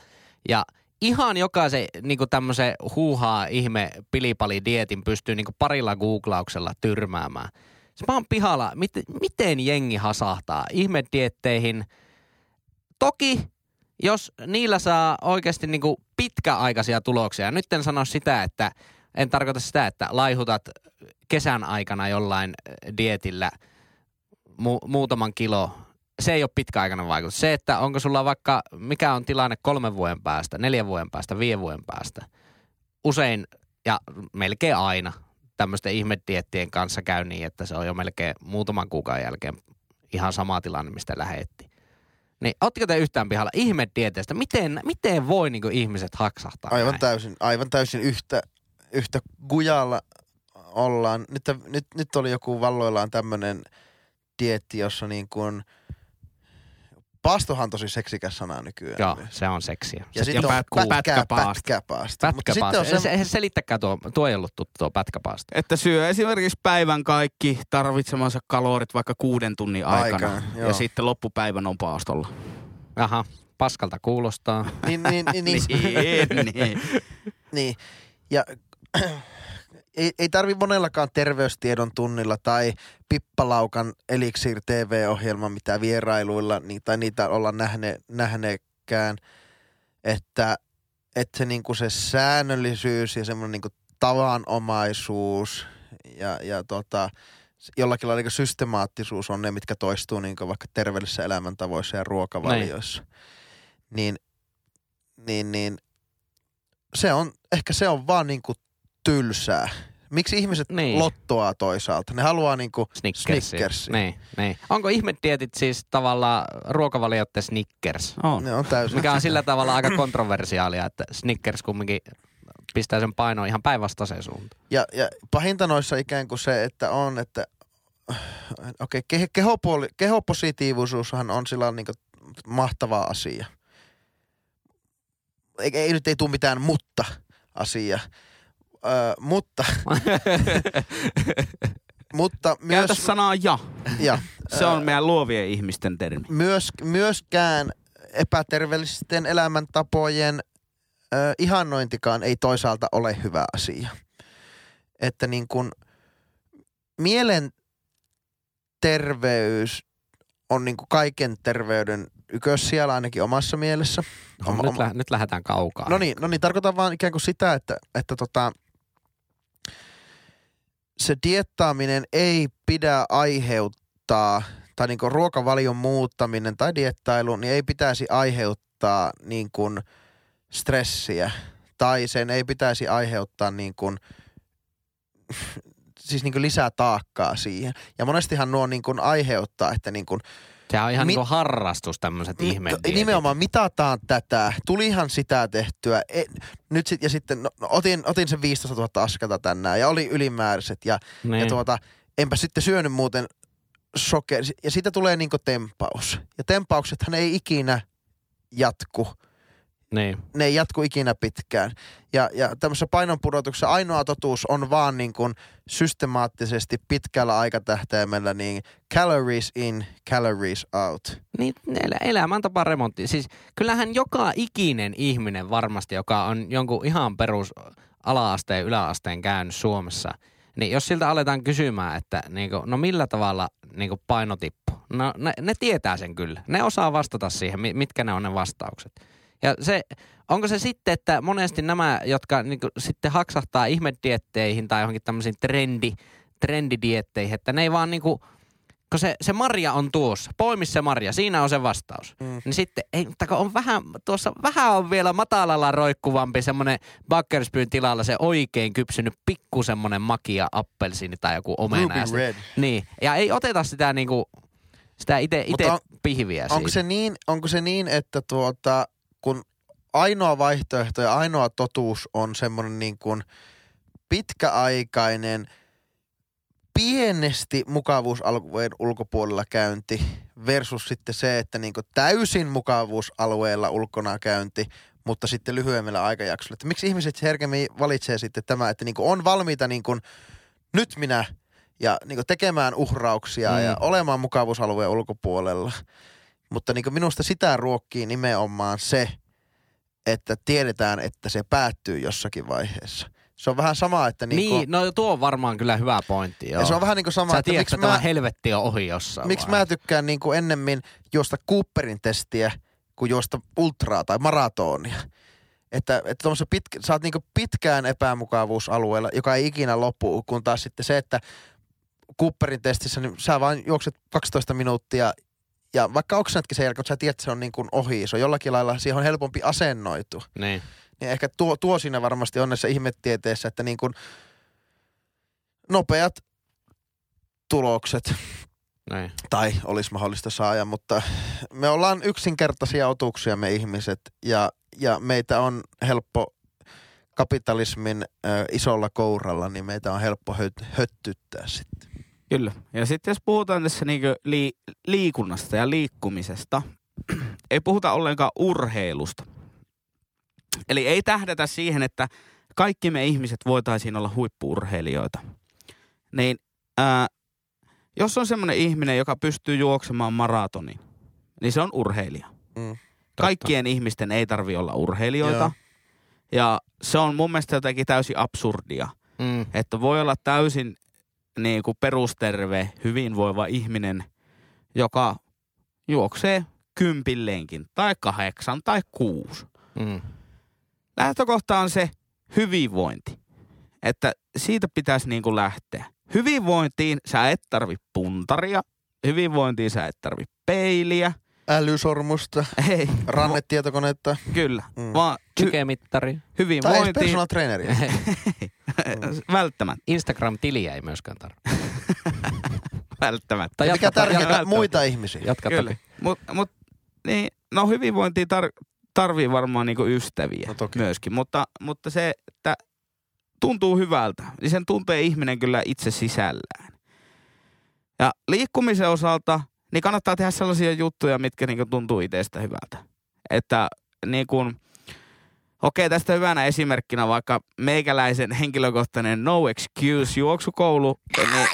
ja ihan jokaisen niin tämmöisen huuhaa ihme pilipali dietin pystyy niin parilla googlauksella tyrmäämään. Se mä oon pihalla, miten, miten jengi hasahtaa ihmedietteihin. Toki jos niillä saa oikeasti niin pitkäaikaisia tuloksia, nyt en sano sitä, että en tarkoita sitä, että laihutat kesän aikana jollain dietillä mu- muutaman kilo. Se ei ole pitkäaikainen vaikutus. Se, että onko sulla vaikka, mikä on tilanne kolmen vuoden päästä, neljän vuoden päästä, viiden vuoden päästä. Usein ja melkein aina tämmöisten ihmediettien kanssa käy niin, että se on jo melkein muutaman kuukauden jälkeen ihan sama tilanne, mistä lähetti. Niin ootteko te yhtään pihalla ihmedieteistä? Miten, miten voi niin ihmiset haksahtaa Aivan näin? täysin, aivan täysin yhtä, yhtä gujalla ollaan. Nyt, nyt, nyt oli joku valloillaan tämmöinen dietti, jossa niin kuin Paastohan on tosi seksikäs sana nykyään. Joo, myös. se on seksiä. Ja Se- sitten ja on pät- pätkä, pätkäpaasto. pätkäpaasto. Mutta sitten Pätkäpaasto. on Se, se, se, selittäkää tuo, tuo ei ollut tuttu tuo pätkäpaasto. Että syö esimerkiksi päivän kaikki tarvitsemansa kalorit vaikka kuuden tunnin aikana. Aikana, joo. ja sitten loppupäivän on paastolla. Aha, paskalta kuulostaa. niin, niin, niin, niin, niin, niin. Niin. Ja ei, ei tarvi monellakaan terveystiedon tunnilla tai Pippalaukan Elixir TV-ohjelma, mitä vierailuilla niin, tai niitä olla nähne, nähneekään, että, että se, niinku se säännöllisyys ja semmoinen niinku tavanomaisuus ja, ja tota, jollakin lailla niinku systemaattisuus on ne, mitkä toistuu niinku vaikka terveellisissä elämäntavoissa ja ruokavalioissa. Niin, niin, niin se on, ehkä se on vaan niinku tylsää. Miksi ihmiset Niin. lottoaa toisaalta? Ne haluaa niinku Snickersia. Snickersia. Niin, niin. Onko ihmetietit siis tavallaan ruokavaliotte Snickers? On. ne on täysin. Mikä on sillä tavalla aika kontroversiaalia, että Snickers kumminkin pistää sen painoon ihan päinvastaiseen suuntaan. Ja, ja pahinta noissa ikään kuin se, että on, että okei, okay, kehopoli, kehopositiivisuushan on sillä niin mahtava asia. Ei, ei nyt ei tule mitään mutta asia. Öö, mutta, mutta myös, Käytä sanaa ja. ja, Se on meidän luovien ihmisten termi. myös, myöskään epäterveellisten elämäntapojen ö, ihannointikaan ei toisaalta ole hyvä asia. Että niin kuin mielen terveys on niin kuin kaiken terveyden ykkös siellä ainakin omassa mielessä. No, Oma- nyt, lä- nyt lähdetään kaukaa. No niin, no niin, tarkoitan vaan ikään kuin sitä, että, että tota, se diettaaminen ei pidä aiheuttaa, tai niin ruokavalion muuttaminen tai diettailu, niin ei pitäisi aiheuttaa niin kuin stressiä. Tai sen ei pitäisi aiheuttaa niin kuin, siis niin kuin lisää taakkaa siihen. Ja monestihan nuo niin kuin aiheuttaa, että niin kuin Sehän on ihan Mi- Mi- niinku harrastus tämmöiset Ni- ihme Nimenomaan mitataan tätä. Tulihan sitä tehtyä. E, nyt sit, ja sitten no, no, otin, otin sen 15 000 askelta tänään ja oli ylimääräiset. Ja, Niin. ja tuota, enpä sitten syönyt muuten sokeri. Ja siitä tulee niinku tempaus. Ja tempauksethan ei ikinä jatku. Niin. Ne ei jatku ikinä pitkään. Ja, ja tämmöisessä painonpudotuksessa ainoa totuus on vaan niin kuin systemaattisesti pitkällä aikatähtäimellä niin calories in, calories out. Niin, elä- elämäntapa remontti. Siis kyllähän joka ikinen ihminen varmasti, joka on jonkun ihan perus ala-asteen, yläasteen käynyt Suomessa, niin jos siltä aletaan kysymään, että niinku, no millä tavalla niinku paino tippuu, no ne, ne tietää sen kyllä. Ne osaa vastata siihen, mi- mitkä ne on ne vastaukset. Ja se, onko se sitten, että monesti nämä, jotka niinku sitten haksahtaa ihmedietteihin tai johonkin tämmöisiin trendi, trendidietteihin, että ne ei vaan niinku, kun se, se marja on tuossa, poimi se marja, siinä on se vastaus. Mm. Niin sitten, ei, mutta kun on vähän, tuossa vähän on vielä matalalla roikkuvampi semmoinen bakkerspyyn tilalla se oikein kypsynyt pikku semmoinen makia appelsiini tai joku omena. Ruby ja red. Niin, ja ei oteta sitä niinku, sitä ite, ite Mutta on- pihviä Onko siitä. se, niin, onko se niin, että tuota, kun ainoa vaihtoehto ja ainoa totuus on semmoinen niin kuin pitkäaikainen, pienesti mukavuusalueen ulkopuolella käynti versus sitten se, että niin kuin täysin mukavuusalueella ulkona käynti, mutta sitten lyhyemmällä aikajaksolla. Että miksi ihmiset herkemmin valitsee sitten tämä, että niin kuin on valmiita niin kuin, nyt minä ja niin kuin tekemään uhrauksia Mm. ja olemaan mukavuusalueen ulkopuolella. Mutta niin kuin minusta sitä ruokkii nimenomaan se, että tiedetään, että se päättyy jossakin vaiheessa. Se on vähän sama, että niin Niin, no tuo on varmaan kyllä hyvä pointti, joo. ja se on vähän niin kuin sama, Sä että tiedät, miksi että mä, helvetti on ohi jossain miksi mä vaiheessa. tykkään niin kuin ennemmin juosta Cooperin testiä kuin juosta ultraa tai maratonia. Että, että pitkä, sä oot niin kuin pitkään epämukavuusalueella, joka ei ikinä lopu, kun taas sitten se, että Cooperin testissä, niin sä vaan juokset 12 minuuttia ja vaikka oksennatkin sen jälkeen, että sä tiedät, että se on niin kuin ohi, se on jollakin lailla, siihen on helpompi asennoitua. Niin. Niin ehkä tuo, tuo siinä varmasti on näissä ihmetieteessä, että niin kuin nopeat tulokset Niin. tai olisi mahdollista saada, mutta me ollaan yksinkertaisia otuksia me ihmiset ja, ja meitä on helppo kapitalismin ö, isolla kouralla, niin meitä on helppo höt, höttyttää sitten. Kyllä. Ja sitten jos puhutaan tässä niinku lii- liikunnasta ja liikkumisesta, ei puhuta ollenkaan urheilusta. Eli ei tähdätä siihen, että kaikki me ihmiset voitaisiin olla huippuurheilijoita. Niin ää, jos on semmoinen ihminen, joka pystyy juoksemaan maratonin, niin se on urheilija. Mm. Kaikkien ihmisten ei tarvi olla urheilijoita. Joo. Ja se on mun mielestä jotenkin täysin absurdia. Mm. Että voi olla täysin niin kuin perusterve, hyvinvoiva ihminen, joka juoksee kympilleenkin, tai kahdeksan, tai kuusi. Mm. Lähtökohta on se hyvinvointi. Että siitä pitäisi niin kuin lähteä. Hyvinvointiin sä et tarvi puntaria, hyvinvointiin sä et tarvi peiliä. Älysormusta, Ei, rannetietokonetta. kyllä. Mm. Vaan hy- Sykemittari. Tai edes hyvinvointiin personal traineriä. välttämättä. Instagram-tiliä ei myöskään tarvitse. Välttämättä. Tai mikä jatka- muita ihmisiä. Jatka Kyllä. toki. Mut, mut, niin, no hyvinvointia tar- tarvii varmaan niinku ystäviä No toki. myöskin, mutta, mutta se, että tuntuu hyvältä, niin sen tuntee ihminen kyllä itse sisällään. Ja liikkumisen osalta, niin kannattaa tehdä sellaisia juttuja, mitkä niinku tuntuu itsestä hyvältä. Että niin kun, okei tästä hyvänä esimerkkinä vaikka meikäläisen henkilökohtainen no excuse juoksukoulu. Niin,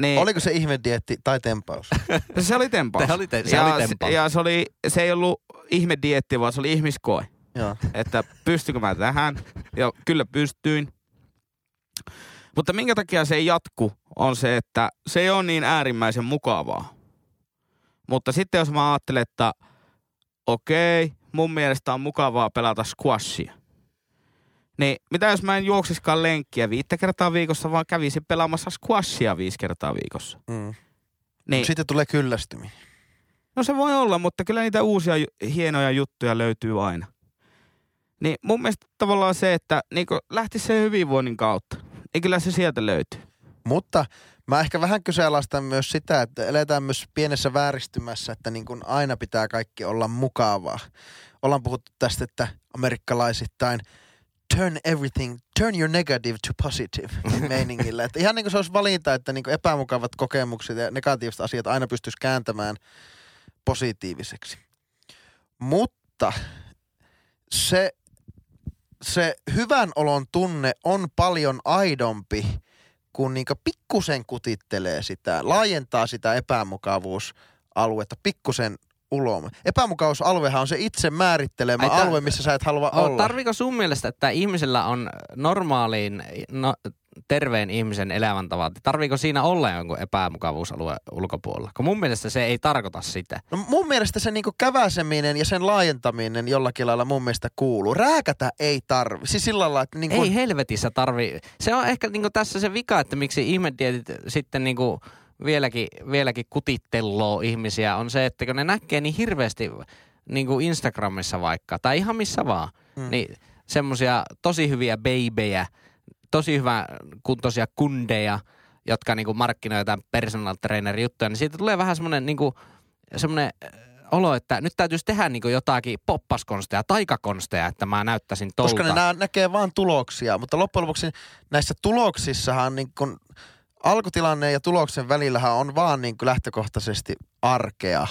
niin, Oliko se ihmedietti tai tempaus? se oli tempaus. Se oli te- se ja, oli tempaus. Ja se, oli, se ei ollut ihme dietti, vaan se oli ihmiskoe. Joo. Että pystykö mä tähän? Ja kyllä pystyin. Mutta minkä takia se ei jatku, on se, että se ei ole niin äärimmäisen mukavaa. Mutta sitten jos mä ajattelen, että okei, mun mielestä on mukavaa pelata squashia. Niin mitä jos mä en juoksiskaan lenkkiä viittä kertaa viikossa, vaan kävisin pelaamassa squashia viisi kertaa viikossa. Mm. Niin. Sitten tulee kyllästymiä. No se voi olla, mutta kyllä niitä uusia hienoja juttuja löytyy aina. Niin mun mielestä tavallaan se, että niin lähtisi sen hyvinvoinnin kautta. Niin kyllä se sieltä löytyy. Mutta mä ehkä vähän kyseenalaistan myös sitä, että eletään myös pienessä vääristymässä, että niin kuin aina pitää kaikki olla mukavaa. Ollaan puhuttu tästä, että amerikkalaisittain turn everything, turn your negative to positive meiningillä. Että ihan niin kuin se olisi valinta, että niin kuin epämukavat kokemukset ja negatiiviset asiat aina pystyisi kääntämään positiiviseksi. Mutta se, se hyvän olon tunne on paljon aidompi, kun niinku pikkusen kutittelee sitä, laajentaa sitä epämukavuusaluetta pikkusen uloma. Epämukavuusaluehan on se itse määrittelemä Ai alue, missä sä et halua olla. tarviiko sun mielestä, että ihmisellä on normaaliin, no, terveen ihmisen elämäntavat, tarviiko siinä olla jonkun epämukavuusalue ulkopuolella? Kun mun mielestä se ei tarkoita sitä. No mun mielestä se niinku käväseminen ja sen laajentaminen jollakin lailla mun mielestä kuuluu. Rääkätä ei tarvi. Siis sillä lailla, että niinku, Ei helvetissä tarvi. Se on ehkä niinku tässä se vika, että miksi ihmedietit sitten niinku vieläkin, vieläkin kutittelloo ihmisiä, on se, että kun ne näkee niin hirveästi niinku Instagramissa vaikka, tai ihan missä vaan, Mm. mm. niin semmosia tosi hyviä beibejä, tosi hyvä kuntoisia kundeja, jotka niinku markkinoi jotain personal trainer juttuja, niin siitä tulee vähän semmoinen niinku, semmoinen äh, olo, että nyt täytyisi tehdä niinku jotakin poppaskonsteja, taikakonsteja, että mä näyttäisin tolta. koska ne nää näkee vaan tuloksia, mutta loppujen lopuksi näissä tuloksissahan niin kun alkutilanne ja tuloksen välillähän on vaan niin kuin lähtökohtaisesti arkea.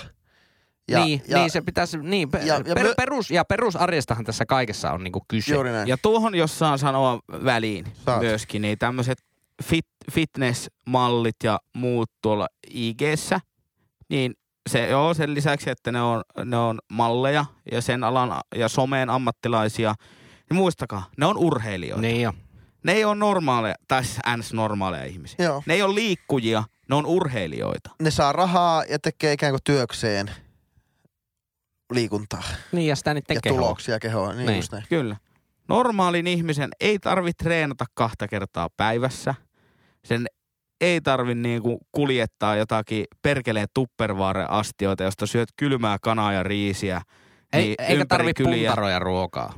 Ja, niin, ja, niin, se pitäisi, niin, ja- ja, ja per, perus, ja perusarjestahan tässä kaikessa on niinku kyse. Juuri näin. Ja tuohon, jos saan sanoa väliin Saat. myöskin, niin tämmöiset fit, fitness-mallit ja muut tuolla ig niin se joo, sen lisäksi, että ne on, ne on malleja ja sen alan ja someen ammattilaisia, niin muistakaa, ne on urheilijoita. Niin jo. Ne ei ole normaaleja, tai siis ns. normaaleja ihmisiä. Joo. Ne ei ole liikkujia, ne on urheilijoita. Ne saa rahaa ja tekee ikään kuin työkseen liikuntaa Niin ja sitä niiden ja kehoa. tuloksia kehoa. Niin, niin. Just näin. Kyllä. Normaalin ihmisen ei tarvi treenata kahta kertaa päivässä. Sen ei tarvi niinku kuljettaa jotakin perkeleen tuppervaaren astioita, josta syöt kylmää kanaa ja riisiä. Ei, niin eikä tarvi kyliä. puntaroja ruokaa.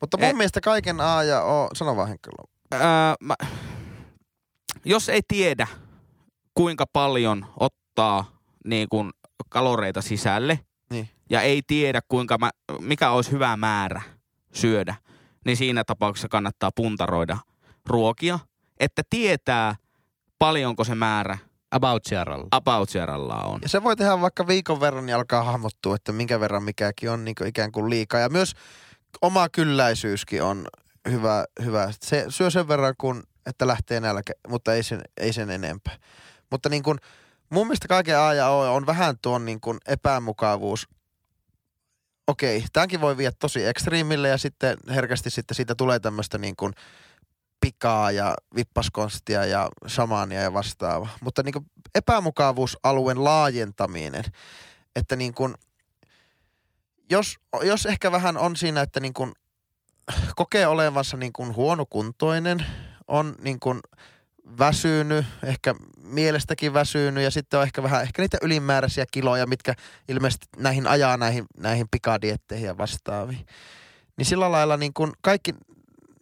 Mutta mun Eh. mielestä kaiken A ja O, sano vaan henkilö. Öö, mä, jos ei tiedä, kuinka paljon ottaa niin kuin kaloreita sisälle, Niin. ja ei tiedä, kuinka mä, mikä olisi hyvä määrä syödä, niin siinä tapauksessa kannattaa puntaroida ruokia, että tietää, paljonko se määrä About Sierralla. about Sierralla on. Ja se voi tehdä vaikka viikon verran, niin alkaa hahmottua, että minkä verran mikäkin on niin ikään kuin liikaa. Ja myös oma kylläisyyskin on hyvä. hyvä. Se syö sen verran, kun, että lähtee nälkä, mutta ei sen, ei sen enempää. Mutta niin kuin, mun mielestä kaiken A ja O on vähän tuon niin kuin epämukavuus. Okei, tämänkin voi viedä tosi ekstriimille ja sitten herkästi sitten siitä tulee tämmöistä niin kuin pikaa ja vippaskonstia ja shamaania ja vastaava. Mutta niin kuin epämukavuusalueen laajentaminen, että niin kuin, jos, jos ehkä vähän on siinä, että niin kuin kokee olevansa niin kuin huonokuntoinen, on niin kuin väsynyt, ehkä mielestäkin väsynyt ja sitten on ehkä vähän ehkä niitä ylimääräisiä kiloja, mitkä ilmeisesti näihin ajaa näihin, näihin pikadietteihin ja vastaaviin. Niin sillä lailla niin kuin kaikki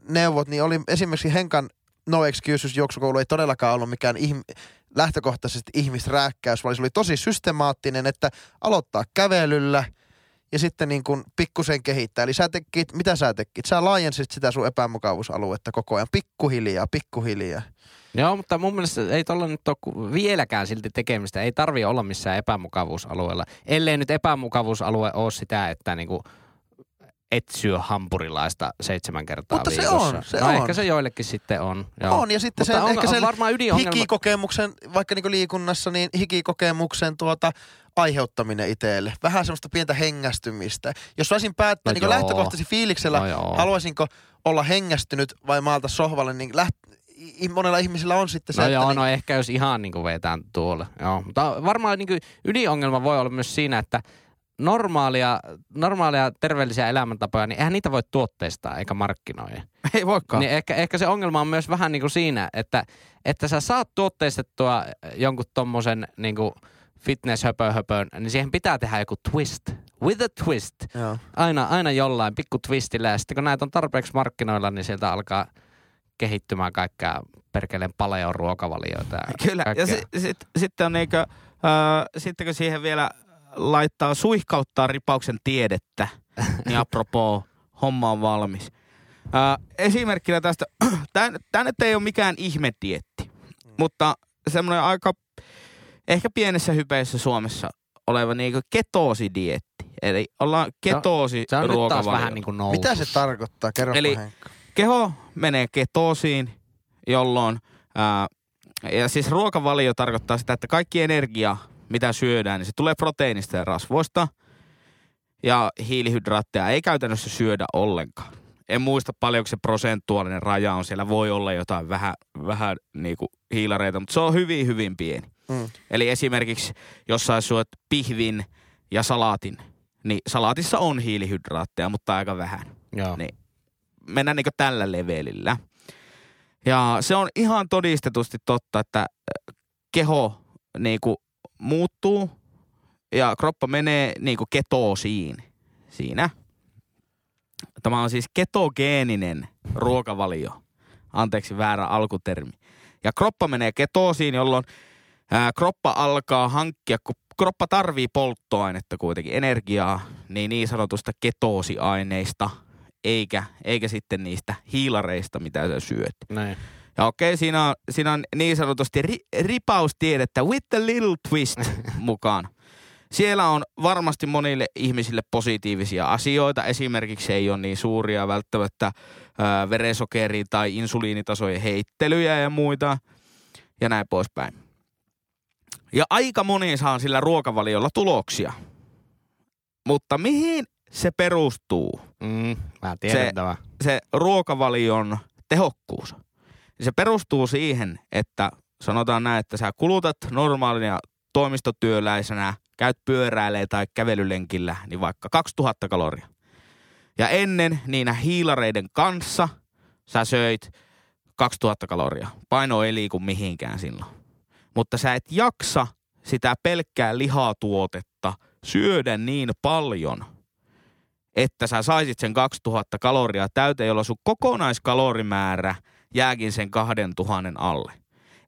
neuvot, niin oli esimerkiksi Henkan No Excuses juoksukoulu ei todellakaan ollut mikään ihm- lähtökohtaisesti ihmisrääkkäys, vaan se oli tosi systemaattinen, että aloittaa kävelyllä ja sitten niin kuin pikkusen kehittää. Eli sä tekit, mitä sä tekit? Sä laajensit sitä sun epämukavuusaluetta koko ajan, pikkuhiljaa, pikkuhiljaa. Joo, mutta mun mielestä ei tuolla nyt ole vieläkään silti tekemistä. Ei tarvi olla missään epämukavuusalueella. Ellei nyt epämukavuusalue ole sitä, että niinku et syö hampurilaista seitsemän kertaa Mutta se viikossa. on, se no on. ehkä se joillekin sitten on. Joo. On, ja sitten Mutta se on, ehkä on sen varmaan ydinongelma. hikikokemuksen, vaikka niin liikunnassa, niin hikikokemuksen tuota aiheuttaminen itselle. Vähän semmoista pientä hengästymistä. Jos saisin päättää No niin lähtökohtaisesti fiiliksellä, No joo. haluaisinko olla hengästynyt vai maalta sohvalle, niin läht, monella ihmisillä on sitten se, No että joo, niin, no ehkä jos ihan niinku vetään tuolle. Joo, mutta varmaan niinku ydinongelma voi olla myös siinä, että normaalia, normaalia terveellisiä elämäntapoja, niin eihän niitä voi tuotteistaa eikä markkinoida. Ei voikaan. Niin ehkä, ehkä se ongelma on myös vähän niin kuin siinä, että, että sä saat tuotteistettua jonkun tommosen niin kuin fitness-höpö-höpön, niin siihen pitää tehdä joku twist. With a twist. Joo. Aina, aina jollain pikku twistillä. Ja sitten kun näitä on tarpeeksi markkinoilla, niin sieltä alkaa kehittymään kaikkea perkeleen paljon ruokavalioita. Ja Kyllä, ja kaikkea. si, sit, sitten on niinkö, äh, sitten kun siihen vielä laittaa suihkauttaa ripauksen tiedettä, niin apropos, homma on valmis. Äh, esimerkkinä tästä, tämä nyt ei ole mikään ihmedietti, mutta semmoinen aika ehkä pienessä hypeessä Suomessa oleva niinku ketoosidiettti. Eli ollaan ketoosi se on nyt taas ruokavalio. vähän niin kuin. Mitä se tarkoittaa? Kerro Eli- Henkka. keho menee ketoosiin, jolloin, ää, ja siis ruokavalio tarkoittaa sitä, että kaikki energia, mitä syödään, niin se tulee proteiinista ja rasvoista. Ja hiilihydraatteja ei käytännössä syödä ollenkaan. En muista paljonko se prosentuaalinen raja on. Siellä voi olla jotain vähän, vähän niinku hiilareita, mutta se on hyvin, hyvin pieni. Mm. Eli esimerkiksi jos sä syöt pihvin ja salaatin, niin salaatissa on hiilihydraatteja, mutta aika vähän Joo. Niin. mennään niin tällä levelillä. Ja se on ihan todistetusti totta, että keho niin muuttuu ja kroppa menee niin ketoosiin siinä. Tämä on siis ketogeeninen ruokavalio. Anteeksi, väärä alkutermi. Ja kroppa menee ketoosiin, jolloin ää, kroppa alkaa hankkia, kun kroppa tarvii polttoainetta kuitenkin, energiaa, niin niin sanotusta ketoosiaineista, eikä, eikä sitten niistä hiilareista, mitä sä syöt. Näin. Ja okei, siinä on, siinä on niin sanotusti ri, ripaustiedettä with a little twist mukaan. Siellä on varmasti monille ihmisille positiivisia asioita. Esimerkiksi ei ole niin suuria välttämättä ää, verensokeri- tai insuliinitasojen heittelyjä ja muita ja näin poispäin. Ja aika moni saa sillä ruokavaliolla tuloksia. Mutta mihin se perustuu? Mm, mä tiedän Se- tämä. se ruokavalion tehokkuus. Se perustuu siihen, että sanotaan näin, että sä kulutat normaalina toimistotyöläisenä, käyt pyöräilee tai kävelylenkillä, niin vaikka 2000 kaloria. Ja ennen niinä hiilareiden kanssa sä söit 2000 kaloria. Paino ei liiku mihinkään silloin. Mutta sä et jaksa sitä pelkkää lihatuotetta syödä niin paljon – että sä saisit sen 2000 kaloria täyteen, jolloin sun kokonaiskalorimäärä jääkin sen 2000 alle.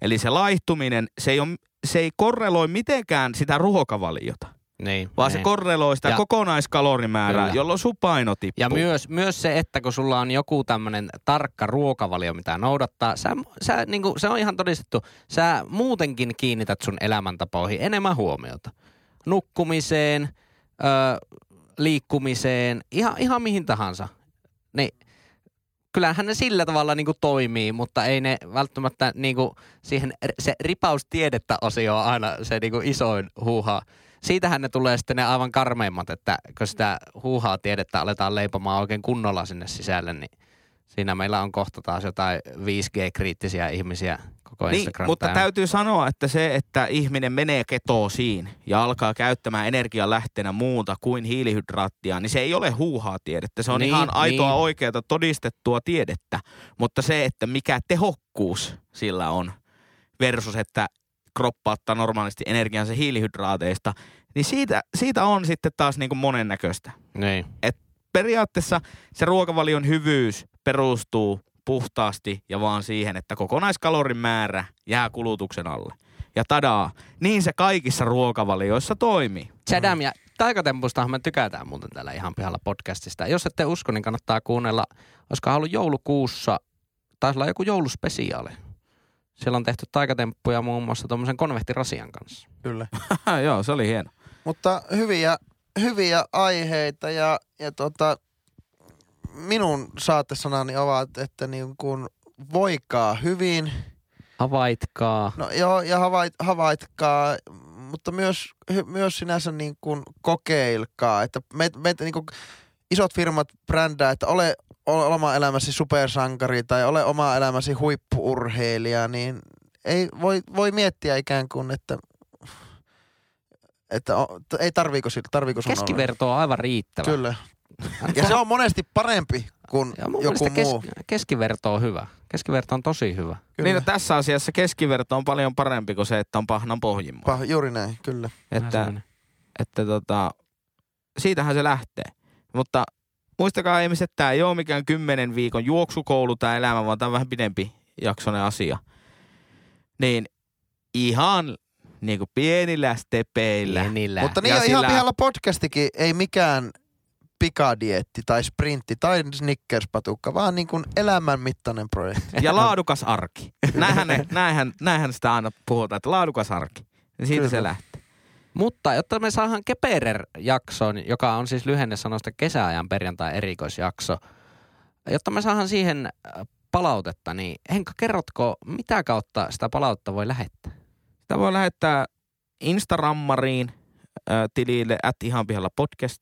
Eli se laihtuminen, se ei, ole, se ei korreloi mitenkään sitä ruokavaliota. Niin, vaan se niin. korreloi sitä Ja- kokonaiskalorimääräää, Kyllä. jolloin sun paino tippuu. Ja myös, myös se, että kun sulla on joku tämmöinen tarkka ruokavalio, mitä noudattaa, sä, sä, niin kuin, se on ihan todistettu, sä muutenkin kiinnität sun elämäntapoihin enemmän huomiota. Nukkumiseen, ö, liikkumiseen, ihan, ihan mihin tahansa. Niin kyllähän ne sillä tavalla niin kuin toimii, mutta ei ne välttämättä niin kuin siihen, se ripaustiedettä osio on aina se niin kuin isoin huuha. Siitähän ne tulee sitten ne aivan karmeimmat, että kun sitä huuhaa tiedettä aletaan leipomaan oikein kunnolla sinne sisälle, niin siinä meillä on kohta taas jotain 5G-kriittisiä ihmisiä koko Niin, Instagram mutta täynnä. täytyy sanoa, että se, että ihminen menee ketoosiin ja alkaa käyttämään energialähteenä muuta kuin hiilihydraattia, niin se ei ole huuhaa tiedettä. Se on Niin, ihan aitoa niin. oikeaa todistettua tiedettä. Mutta se, että mikä tehokkuus sillä on versus, että kroppa ottaa normaalisti energiansa hiilihydraateista, niin siitä, siitä on sitten taas niin kuin monennäköistä Niin. periaatteessa se ruokavalion hyvyys perustuu puhtaasti ja vaan siihen, että kokonaiskalorin määrä jää kulutuksen alle. Ja tadaa, niin se kaikissa ruokavalioissa toimii. Chadam ja taikatempustahan me tykätään muuten täällä ihan pihalla podcastista. Jos ette usko, niin kannattaa kuunnella, olisiko ollut joulukuussa, taisi olla joku jouluspesiaali. Siellä on tehty taikatemppuja muun muassa tuommoisen konvehtirasian kanssa. Kyllä. Joo, se oli hieno. Mutta hyviä, hyviä aiheita ja, ja tota, minun saatesanani ovat, että niin kuin voikaa hyvin. Havaitkaa. No joo, ja havait, havaitkaa, mutta myös, myös sinänsä niin kuin kokeilkaa. Että meitä me, niin kuin isot firmat brändää, että ole, ole oma elämäsi supersankari tai ole oma elämäsi huippuurheilija, niin ei voi, voi miettiä ikään kuin, että, että ei tarviiko, tarviiko sun. Keskiverto on aivan riittävä. Kyllä. Ja se on monesti parempi kuin Ja mun joku mielestä muu. kes, keskiverto on hyvä. Keskiverto on tosi hyvä. Kyllä. Niin no, tässä asiassa keskiverto on paljon parempi kuin se, että on pahnan pohjimmaa. Pah, juuri näin, kyllä. Että, semmoinen. että tota, siitähän se lähtee. Mutta muistakaa ihmiset, että tämä ei ole mikään kymmenen viikon juoksukoulu tämä elämä, vaan tämä on vähän pidempi jaksonen asia. Niin ihan niin kuin pienillä stepeillä. Pienillä. Mutta niin Ja ja ihan sillä- pihalla podcastikin ei mikään pikadietti tai sprintti tai snickerspatukka, vaan niin kuin elämän mittainen projekti. Ja laadukas arki. Näinhän, ne, näinhän, näinhän sitä aina puhutaan, että laadukas arki. Ja siitä Kyllä. se lähtee. Mutta jotta me saadaan Keperer-jaksoon, joka on siis lyhenne sanoista kesäajan perjantai erikoisjakso, jotta me saadaan siihen äh, palautetta, niin Henkka, kerrotko, mitä kautta sitä palautetta voi lähettää? Sitä voi lähettää Instagrammariin äh, tilille at ihan pihalla podcast,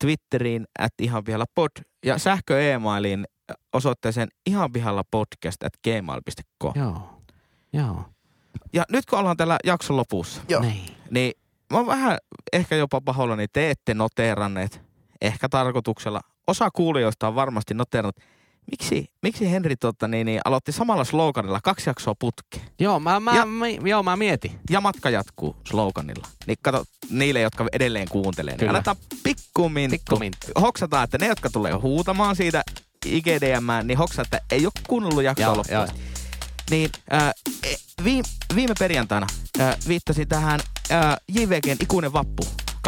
Twitteriin at ihan pihalla pod ja sähkö e-mailiin osoitteeseen ihan pihalla podcast at gmail.com. Joo. Joo. Ja nyt kun ollaan tällä jakson lopussa, Joo. Niin. niin mä oon vähän ehkä jopa pahoillani, te ette noteeranneet, ehkä tarkoituksella. Osa kuulijoista on varmasti noteerannut, miksi, miksi Henri totta, niin, niin, aloitti samalla sloganilla kaksi jaksoa putkeen. Joo, mä, mä, Ja- mi, joo, mä mietin. ja matka jatkuu sloganilla. Niin kato, niille, jotka edelleen kuuntelee, niin Kyllä. aletaan pikkuminttu. Pikkuminttu. Hoksataan, että ne, jotka tulee huutamaan siitä IGDM, niin hoksaa, että ei ole kuunnellut jaksoa loppuun. Niin äh, viime, viime perjantaina äh, viittasin tähän äh, JVGn Ikuinen vappu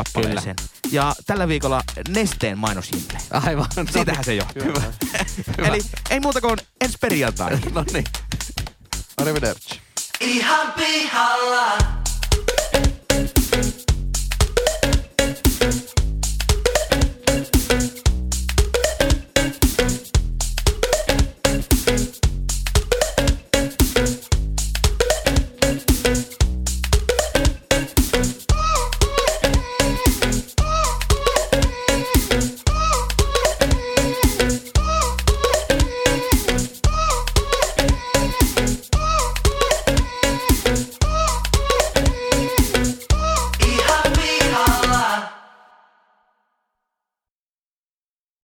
kappaleeseen. Ja tällä viikolla Nesteen mainosjingle. Aivan. Siitähän se johtuu. Hyvä. Eli ei muuta kuin ensi perjantai. No niin. Arrivederci. ihan pihalla.